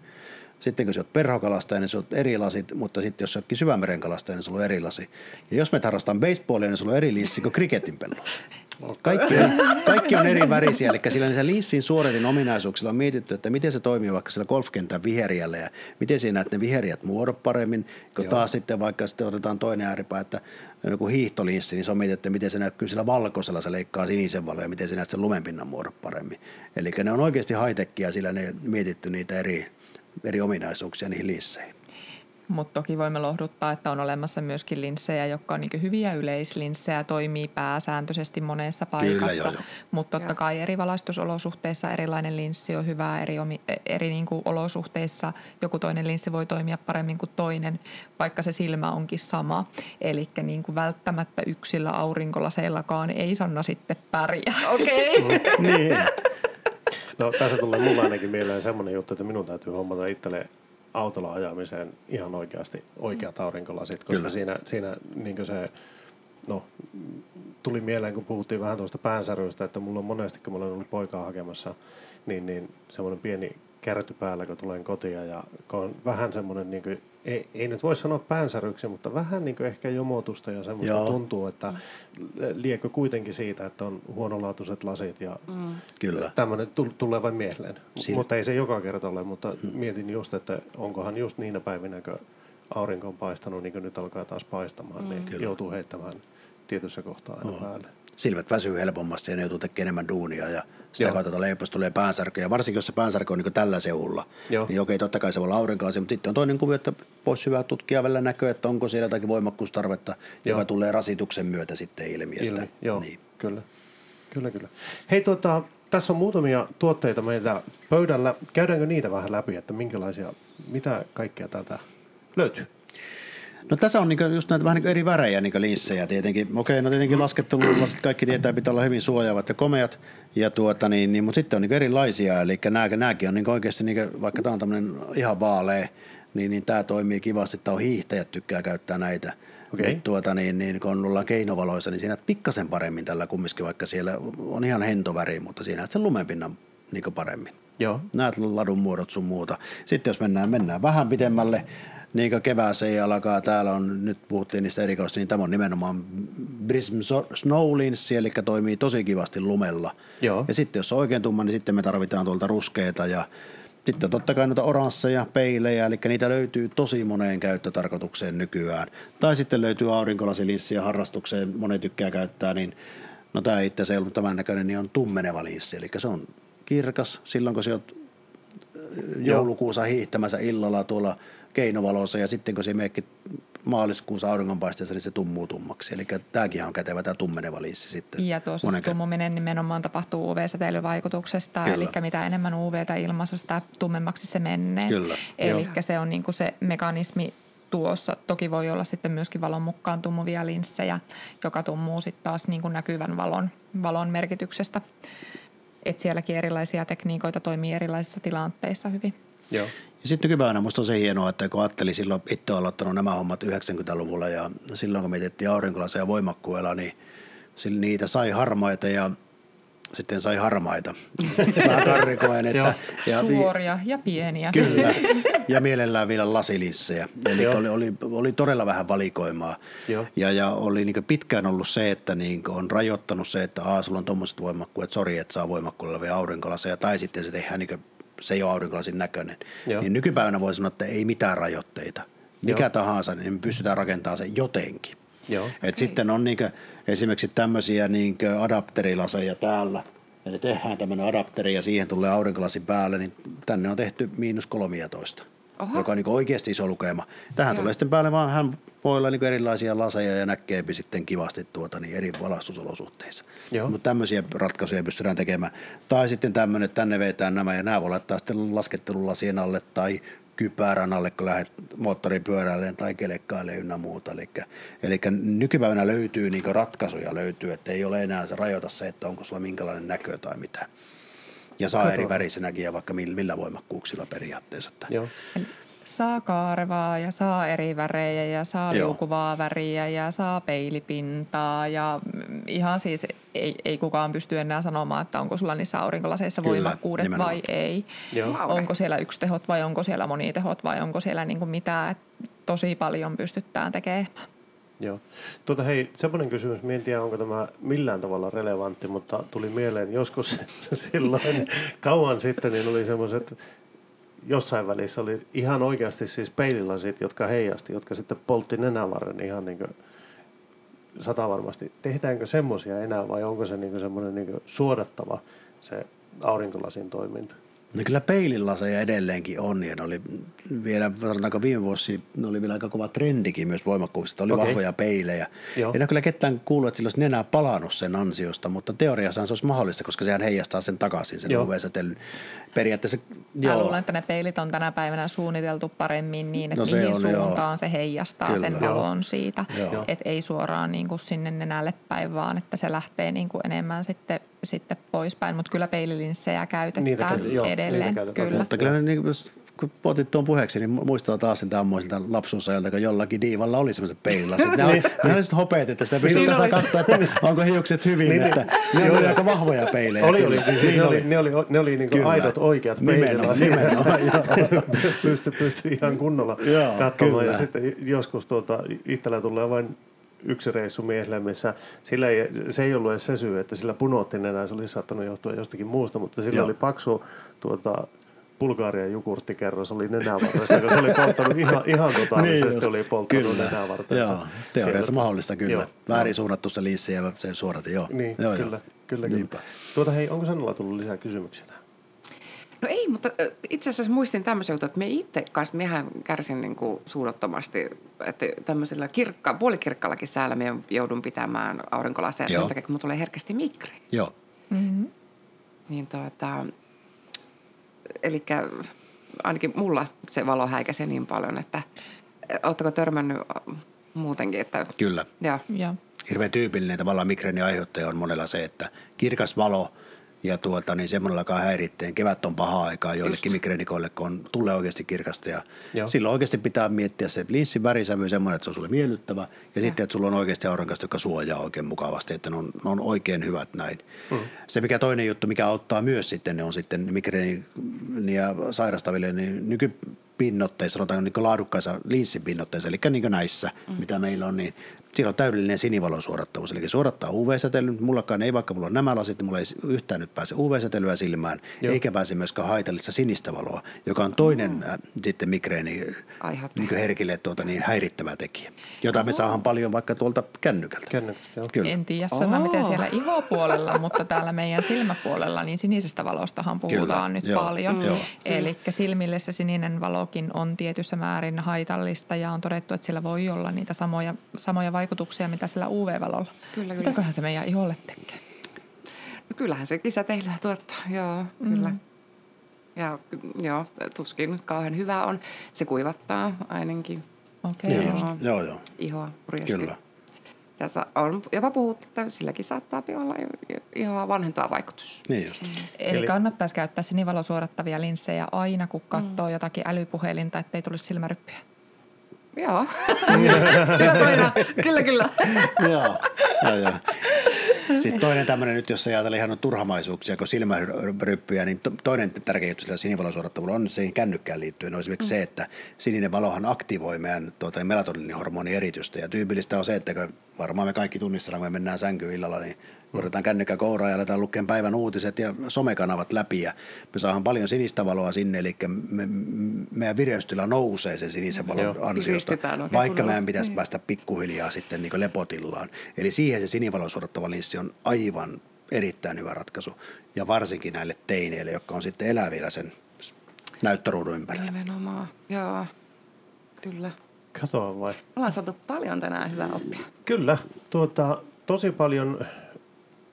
Sitten kun sä oot perhokalastaja, niin sulla on eri lasit, mutta sitten jos sä ootkin syvämeren kalastaja, niin sulla on eri lasi. Ja jos me harrastaan baseballia, niin sulla on eri liissi kuin kriketin pellus. Kaikki on, kaikki on eri värisiä, eli sillä se liissin suoretin ominaisuuksilla on mietitty, että miten se toimii vaikka sillä golfkentän viheriällä ja miten siinä että ne viheriät muodot paremmin, kun Joo. taas sitten vaikka sitten otetaan toinen ääripää, että joku hiihtoliissi, niin se on mietitty, että miten se näkyy sillä valkoisella, se leikkaa sinisen valoa ja miten se näet sen lumenpinnan muodot paremmin. Eli ne on oikeasti high sillä ne mietitty niitä eri, eri ominaisuuksia niihin liisseihin mutta toki voimme lohduttaa, että on olemassa myöskin linssejä, jotka on niin hyviä yleislinssejä, toimii pääsääntöisesti monessa paikassa, mutta totta kai eri valaistusolosuhteissa erilainen linssi on hyvä, eri, eri niin kuin olosuhteissa joku toinen linssi voi toimia paremmin kuin toinen, vaikka se silmä onkin sama. Eli niin kuin välttämättä yksillä aurinkolaseillakaan ei Sanna sitten pärjää. Okei. Okay. niin. No tässä tulee mulla ainakin mieleen semmoinen juttu, että minun täytyy hommata itselleen autolla ajamiseen ihan oikeasti oikeat aurinkolasit, koska Kyllä. siinä, siinä niin se, no, tuli mieleen, kun puhuttiin vähän tuosta päänsäryistä, että mulla on monesti, kun mä olen ollut poikaa hakemassa, niin, niin semmoinen pieni kärty päällä, kun tulen kotiin ja kun on vähän semmoinen niin ei, ei nyt voi sanoa päänsäryksi, mutta vähän niin kuin ehkä jomotusta ja semmoista Joo. tuntuu, että liekö kuitenkin siitä, että on huonolaatuiset lasit ja mm. Kyllä. tämmöinen tulee vain mieleen. Siin. Mutta ei se joka kerta ole, mutta mm. mietin just, että onkohan just niinä päivinä, kun aurinko on paistanut, niin kuin nyt alkaa taas paistamaan, niin mm. niin Kyllä. joutuu heittämään tietyssä kohtaa aina oh. päälle. Silmät väsyy helpommasti ja ne joutuu tekemään enemmän duunia ja sitä Joo. kautta tuota leiposta tulee päänsärky. Ja varsinkin, jos se päänsärky on niin tällä seulla, Joo. niin okei, totta kai se voi olla aurinkolasi, mutta sitten on toinen kuvio, että voisi hyvä tutkia vielä näköä, että onko siellä jotakin voimakkuustarvetta, Joo. joka tulee rasituksen myötä sitten ilmi. ilmi. Että, Joo, niin. kyllä. Kyllä, kyllä. Hei, tota, tässä on muutamia tuotteita meillä pöydällä. Käydäänkö niitä vähän läpi, että minkälaisia, mitä kaikkea täältä löytyy? No tässä on niinku just näitä vähän niinku eri värejä niinku linssejä tietenkin. Okei, no tietenkin laskettelulasit kaikki tietää, pitää olla hyvin suojaavat ja komeat, ja tuota, niin, niin, mutta sitten on niinku erilaisia, eli nämä, nämäkin on niinku oikeasti, niinku, vaikka tämä on tämmöinen ihan vaalea, niin, niin tämä toimii kivasti, tämä on hiihtäjät tykkää käyttää näitä. Okay. Tuota, niin, niin, kun ollaan keinovaloissa, niin siinä pikkasen paremmin tällä kumminkin, vaikka siellä on ihan hentoväri, mutta siinä sen lumenpinnan niin paremmin. Joo. Näet ladun muodot sun muuta. Sitten jos mennään, mennään vähän pidemmälle, niin kuin kevääseen alkaa, täällä on, nyt puhuttiin niistä erikoista, niin tämä on nimenomaan Brism Snowlins, eli toimii tosi kivasti lumella. Joo. Ja sitten jos on oikein tumma, niin sitten me tarvitaan tuolta ruskeita ja sitten totta kai noita oransseja, peilejä, eli niitä löytyy tosi moneen käyttötarkoitukseen nykyään. Tai sitten löytyy aurinkolasilissiä harrastukseen, moni tykkää käyttää, niin no tämä itse asiassa ei ollut tämän näköinen, niin on tummeneva lissi, eli se on kirkas silloin, kun se on joulukuussa hiihtämässä illalla tuolla keinovalossa ja sitten kun se meekki maaliskuussa auringonpaisteessa, niin se tummuu tummaksi. Eli tämäkin on kätevä tämä tummeneva liissi sitten. Ja tuossa se tummuminen nimenomaan tapahtuu UV-säteilyvaikutuksesta, Kyllä. eli mitä enemmän UVtä ilmassa, sitä tummemmaksi se menee. Kyllä. Eli se on niin kuin se mekanismi tuossa. Toki voi olla sitten myöskin valon mukaan tummuvia linssejä, joka tummuu sitten taas niin kuin näkyvän valon, valon merkityksestä. Et sielläkin erilaisia tekniikoita toimii erilaisissa tilanteissa hyvin. Joo. Ja sitten nykypäivänä minusta on se hienoa, että kun ajattelin silloin itse aloittanut nämä hommat 90-luvulla ja silloin kun mietittiin aurinkolaisia voimakkuilla, niin niitä sai harmaita ja sitten sai harmaita. Vähän karrikoen. Että, ja, Suoria ja pieniä. Kyllä. Ja mielellään vielä lasilissejä. Eli oli, oli, oli, todella vähän valikoimaa. Ja, ja oli niin pitkään ollut se, että niin on rajoittanut se, että Aa, sulla on tuommoiset voimakkuudet, sori, että saa voimakkuudella vielä aurinkolaseja. Tai sitten se tehdään niin se ei ole aurinkolasin näköinen. Joo. Niin nykypäivänä voi sanoa, että ei mitään rajoitteita. Mikä Joo. tahansa, niin me pystytään rakentamaan se jotenkin. Joo. Et sitten on niinkö, esimerkiksi tämmöisiä niinkö adapterilaseja täällä. Eli tehdään tämmöinen adapteri ja siihen tulee aurinkolasi päälle, niin tänne on tehty miinus 13, Oho. joka on niin oikeasti iso lukema. Tähän Joo. tulee sitten päälle vaan, hän voi olla niin erilaisia laseja ja näkeepi sitten kivasti tuota, niin eri valastusolosuhteissa. Joo. Mutta tämmöisiä ratkaisuja pystytään tekemään. Tai sitten tämmöinen, että tänne vetään nämä ja nämä voi laittaa sitten laskettelulasien alle tai kypärän alle, kun lähdet moottoripyöräilleen tai kelekkaille ynnä muuta. Eli, eli nykypäivänä löytyy niin ratkaisuja löytyy, että ei ole enää se rajoita se, että onko sulla minkälainen näkö tai mitä. Ja saa Kato. eri värisenäkin ja vaikka millä, voimakkuuksilla periaatteessa. Joo. Saa kaarevaa ja saa eri värejä ja saa Joo. liukuvaa väriä ja saa peilipintaa ja mm, ihan siis ei, ei kukaan pysty enää sanomaan, että onko sulla niissä aurinkolaseissa Kyllä, voimakkuudet nimenomaan. vai ei. Joo. Onko siellä yksi tehot vai onko siellä monitehot vai onko siellä niin mitään. Tosi paljon pystytään tekemään. Joo. Tuota, hei, semmoinen kysymys, en tiedä onko tämä millään tavalla relevantti, mutta tuli mieleen joskus silloin kauan sitten, niin oli semmoiset, jossain välissä oli ihan oikeasti siis peililasit, jotka heijasti, jotka sitten poltti nenävarren ihan niin kuin sata varmasti. Tehdäänkö semmoisia enää vai onko se niin semmoinen niin suodattava se aurinkolasin toiminta? No kyllä peililaseja edelleenkin on ja ne oli vielä, sanotaanko viime vuosi, ne oli vielä aika kova trendikin myös voimakkuuksista. Oli Okei. vahvoja peilejä. Joo. Ei ne ole kyllä ketään kuullut, että sillä olisi nenää palannut sen ansiosta, mutta teoriassa se olisi mahdollista, koska sehän heijastaa sen takaisin, sen. UV-säteilyn. Periaatteessa, Mä joo, luulen, että ne peilit on tänä päivänä suunniteltu paremmin niin, että No se mihin on, suuntaan joo. se heijastaa Kyllä. sen Joo. valon siitä. Että ei suoraan niin kuin sinne nenälle päin, vaan että se lähtee niin kuin enemmän sitten, sitten poispäin. Mutta kyllä peililinssejä käytetään Niitä käytetään, joo, edelleen. niitä käytetään. kyllä. mutta kyllä niin, jos kun otit tuon puheeksi, niin muistaa taas siltä ammoisilta lapsuusajalta, kun jollakin diivalla oli semmoiset peililasit. Ne, oli, ne oli sitten hopeet, että sitä pystyy Niin tässä oli. katsoa, että onko hiukset hyvin. Niin, että ne oli aika vahvoja peilejä. Oli, oli. Niin siis ne, oli, ne oli, ne oli niin Kyllä. aidot oikeat Nimenomaan, peililasit. nimenomaan, pysty, pysty ihan kunnolla Joo, katsomaan. kyllä. Ja sitten joskus tuota, itsellä tulee vain yksi reissu miehelle, missä sillä ei, se ei ollut edes se syy, että sillä punotti nenää, se olisi saattanut johtua jostakin muusta, mutta sillä Joo. oli paksu tuota, Bulgarian jogurttikerros oli nenävarressa, kun se oli polttanut ihan, ihan totaalisesti, just. oli polttanut Kyllä. nenävartensa. Joo, teoriassa Sieltä. mahdollista kyllä. Joo. Väärin suunnattu se liissi ja se suoratin, joo. Niin, joo, kyllä, joo. kyllä, kyllä. Niinpä. Tuota, hei, onko sinulla tullut lisää kysymyksiä tähän? No ei, mutta itse asiassa muistin tämmöisen jutun, että me itse kanssa, mehän kärsin niin kuin suunnattomasti, että tämmöisellä kirkka, puolikirkkallakin säällä me joudun pitämään aurinkolaseja sen takia, kun mulla tulee herkästi migreeni. Joo. Niin tuota, eli ainakin mulla se valo häikäisee niin paljon, että oletteko törmännyt ö, muutenkin, että Kyllä. joo, Joo. Hirveän tyypillinen tavallaan migreenin aiheuttaja on monella se, että kirkas valo ja tuota, niin semmoisellakaan häiritteen. Kevät on paha aikaa joillekin Just. migreenikoille, kun on, tulee oikeasti kirkasta. Ja Joo. silloin oikeasti pitää miettiä se linssin värisävy semmoinen, että se on sulle miellyttävä. Ja, sitten, että sulla on oikeasti aurinkasta, joka suojaa oikein mukavasti, että ne on, ne on oikein hyvät näin. Mm. Se mikä toinen juttu, mikä auttaa myös sitten, ne on sitten migreeniä sairastaville, niin nykypinnotteissa, sanotaan niin laadukkaissa linssipinnotteissa, eli niin näissä, mm. mitä meillä on, niin Siinä on täydellinen sinivalon suorattavuus, eli suorattaa UV-säteilyn. Mullakaan ei, vaikka mulla on nämä lasit, niin mulla ei yhtään nyt pääse UV-säteilyä silmään, Joo. eikä pääse myöskään haitallista sinistä valoa, joka on toinen äh, sitten migreeni Aiheuttaja. niin herkille tuota, niin häirittävä tekijä, jota me saadaan paljon vaikka tuolta kännykältä. Kännykästä, joo. Kyllä. En tiedä sanoa, miten siellä ihopuolella, mutta täällä meidän silmäpuolella, niin sinisestä valostahan puhutaan Kyllä, nyt joo, paljon. joo. Eli silmille se sininen valokin on tietyssä määrin haitallista ja on todettu, että sillä voi olla niitä samoja, samoja vaikutuksia, mitä sillä UV-valolla. Kyllä, kyllä. Mitäköhän se meidän iholle tekee? No kyllähän se kisäteillä tuottaa, joo, kyllä. Ja joo, tuskin kauhean hyvä on. Se kuivattaa ainakin Okei. Niin Joo. Joo, joo. ihoa purjasti. Kyllä. Ja sa- on jopa puhuttu, että silläkin saattaa olla ihoa vanhentava vaikutus. Niin just. Eli, Eli- kannattaisi käyttää sinivalosuorattavia linssejä aina, kun katsoo mm. jotakin älypuhelinta, ettei tulisi silmäryppyjä. Joo. Hyvä toina. Kyllä, kyllä. joo, joo, joo. Siis toinen tämmöinen nyt, jos ajatellaan ihan turhamaisuuksia, kun silmäryppyjä, niin to- toinen tärkeä juttu sillä sinivalosuodattavuudella on siihen kännykkään liittyen on esimerkiksi se, että sininen valohan aktivoi meidän tuota, melatoninihormonin eritystä. Ja tyypillistä on se, että varmaan me kaikki tunnistetaan, kun me mennään sänkyyn illalla, niin otetaan kännykkä kouraa ja aletaan lukemaan päivän uutiset ja somekanavat läpi ja me saadaan paljon sinistä valoa sinne, eli me, meidän vireystila nousee sen sinisen valon Joo. ansiosta, vaikka meidän pitäisi päästä pikkuhiljaa sitten niin lepotillaan. Eli siihen se sinivalon suodattava linssi on aivan erittäin hyvä ratkaisu ja varsinkin näille teineille, jotka on sitten elää vielä sen näyttöruudun ympärillä. Nimenomaan, joo. Kyllä. Katoa vai? Ollaan saatu paljon tänään hyvää oppia. Kyllä, tuota, tosi paljon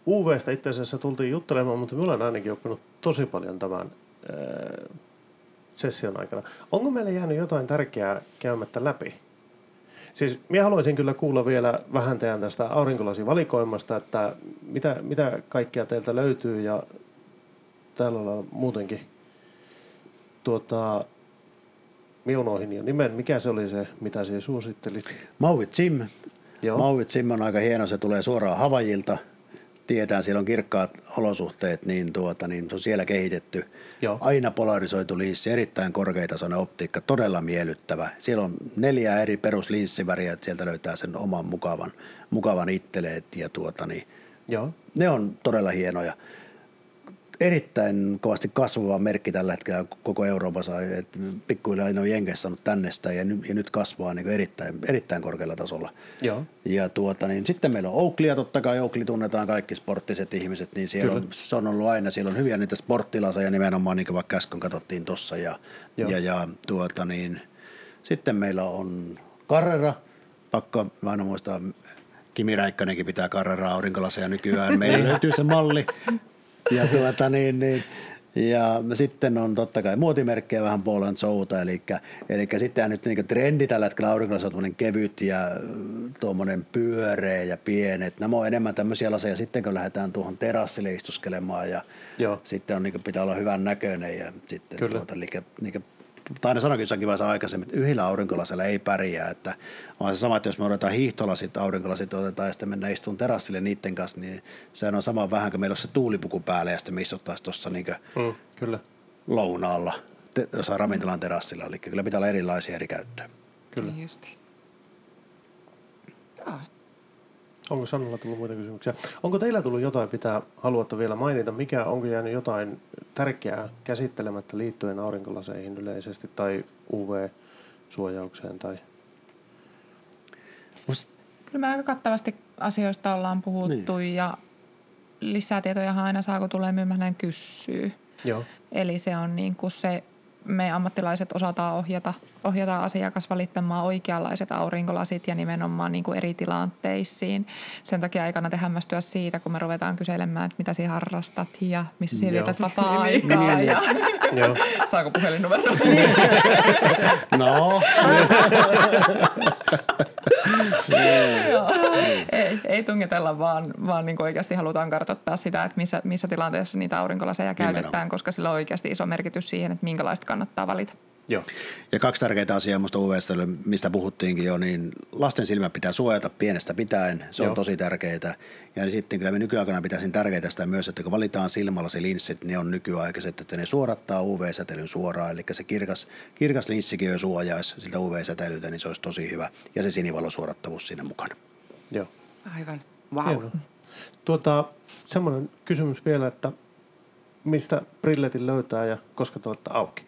UVstä itse asiassa tultiin juttelemaan, mutta minulla olen ainakin oppinut tosi paljon tämän ää, session aikana. Onko meille jäänyt jotain tärkeää käymättä läpi? Siis minä haluaisin kyllä kuulla vielä vähän teidän tästä aurinkolasivalikoimasta, että mitä, mitä kaikkea teiltä löytyy ja täällä ollaan muutenkin. Tuota, minä unohdin jo nimen. Mikä se oli se, mitä sinä suosittelit? Mauvit Sim. Joo. Mauvit Sim on aika hieno, se tulee suoraan Havajilta. Tietää, siellä on kirkkaat olosuhteet, niin, tuota, niin se on siellä kehitetty. Joo. Aina polarisoitu linssi, erittäin korkeatasoinen optiikka, todella miellyttävä. Siellä on neljä eri peruslinssiväriä, että sieltä löytää sen oman mukavan, mukavan itseleet ja tuota, niin, Joo. ne on todella hienoja. Erittäin kovasti kasvava merkki tällä hetkellä koko Euroopassa. Pikkuhiljaa ne on Jenkeissä saanut tänne sitä ja nyt, ja nyt kasvaa niin erittäin, erittäin korkealla tasolla. Joo. Ja tuota, niin sitten meillä on Oakleyä, totta kai Oakley tunnetaan kaikki sporttiset ihmiset, niin siellä on, se on ollut aina, siellä on hyviä niitä sporttilaseja nimenomaan, niin kuin vaikka äsken katsottiin tuossa. Ja, Joo. ja, ja tuota, niin, sitten meillä on Carrera, pakko mä aina muistaa, Kimi Räikkönenkin pitää Carrera aurinkolaseja nykyään, meillä löytyy se malli. Ja tuota niin, niin ja sitten on totta kai muotimerkkejä vähän Poland Souta, eli, eli sitten nyt niin trendi tällä hetkellä aurinkolasilla on tuommoinen kevyt ja tuommoinen pyöreä ja pienet. Nämä on enemmän tämmöisiä laseja sitten, kun lähdetään tuohon terassille istuskelemaan ja Joo. sitten on, niin pitää olla hyvän näköinen ja sitten Kyllä. tuota, eli, niin tai ne sanoikin jossakin vaiheessa aikaisemmin, että yhdellä aurinkolasilla ei pärjää, että vaan se sama, että jos me otetaan hiihtolasit, aurinkolasit otetaan ja sitten mennään istuun terassille niiden kanssa, niin sehän on sama vähän kuin meillä on se tuulipuku päällä ja sitten me istuttaisiin tuossa niin Mm, kyllä. lounaalla, te, jossain ravintolan terassilla, eli kyllä pitää olla erilaisia eri käyttöä. Kyllä. Niin Justi. Joo. Onko Sannalla tullut muita kysymyksiä? Onko teillä tullut jotain, pitää haluatte vielä mainita? Mikä, onko jäänyt jotain tärkeää käsittelemättä liittyen aurinkolaseihin yleisesti tai UV-suojaukseen? Tai... Kyllä me aika kattavasti asioista ollaan puhuttu niin. ja lisätietojahan aina saa, kun tulee myymään kysyy. Joo. Eli se on niin kuin se, me ammattilaiset osataan ohjata, ohjata asiakas valittamaan oikeanlaiset aurinkolasit ja nimenomaan niin kuin eri tilanteisiin. Sen takia ei kannata hämmästyä siitä, kun me ruvetaan kyselemään, että mitä sinä harrastat ja missä sinä vietät vapaa-aikaa. ja Joo. saako puhelinnumero? No, Joo. Ei, ei tungetella, vaan, vaan niin oikeasti halutaan kartoittaa sitä, että missä, missä tilanteessa niitä aurinkolaseja käytetään, Nimenomaan. koska sillä on oikeasti iso merkitys siihen, että minkälaista kannattaa valita. Joo. Ja kaksi tärkeää asiaa minusta UVstä, mistä puhuttiinkin jo, niin lasten silmä pitää suojata pienestä pitäen, se Joo. on tosi tärkeää. Ja sitten kyllä me nykyaikana pitäisin tärkeää sitä myös, että kun valitaan silmälasi linssit, ne on nykyaikaiset, että ne suorattaa UV-säteilyn suoraan, eli se kirkas, kirkas linssikin jo suojaisi siltä UV-säteilyltä, niin se olisi tosi hyvä. Ja se sinivalosuorattavuus siinä mukana. Joo. Aivan. Wow. Tuota, semmoinen kysymys vielä, että mistä brilletin löytää ja koska te olette auki?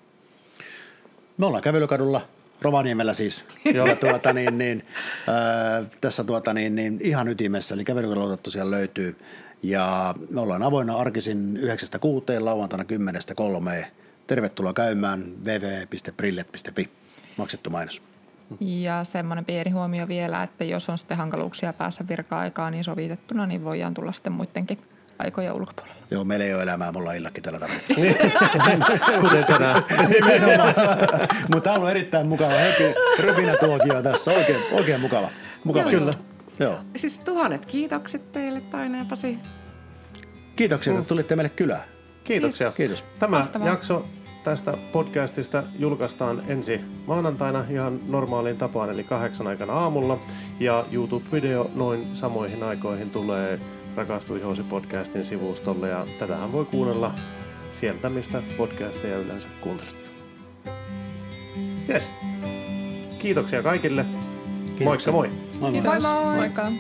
Me ollaan kävelykadulla, Rovaniemellä siis. Joo. ja tuota, niin, niin, ää, tässä tuota, niin, niin, ihan ytimessä, eli kävelykadulla tosiaan löytyy. Ja me ollaan avoinna arkisin 9.6. lauantaina 10.3. Tervetuloa käymään www.brillet.fi. Maksettu mainos. Ja semmoinen pieni huomio vielä, että jos on sitten hankaluuksia päässä virka-aikaan niin sovitettuna, niin voidaan tulla sitten muidenkin aikojen ulkopuolella. Joo, meillä ei ole elämää, me ollaan illakin tällä tarkoittaa. Kuten tänään. Mutta tämä on ollut erittäin mukava heti. Rypinä tuokio tässä, oikein, oikein mukava. mukava Joo. Kyllä. Joo. Siis tuhannet kiitokset teille Taina ja Pasi. Kiitoksia, että tulitte meille kylään. Kiitoksia. Yes. Kiitos. Tämä Mahtavaa. jakso tästä podcastista julkaistaan ensi maanantaina ihan normaaliin tapaan, eli kahdeksan aikana aamulla. Ja YouTube-video noin samoihin aikoihin tulee Rakastu Ihosi podcastin sivustolle ja tätähän voi kuunnella sieltä, mistä podcasteja yleensä kuuntelet. Yes. Kiitoksia kaikille. Moikka moi! Moi moi. Moi moi! Moikka!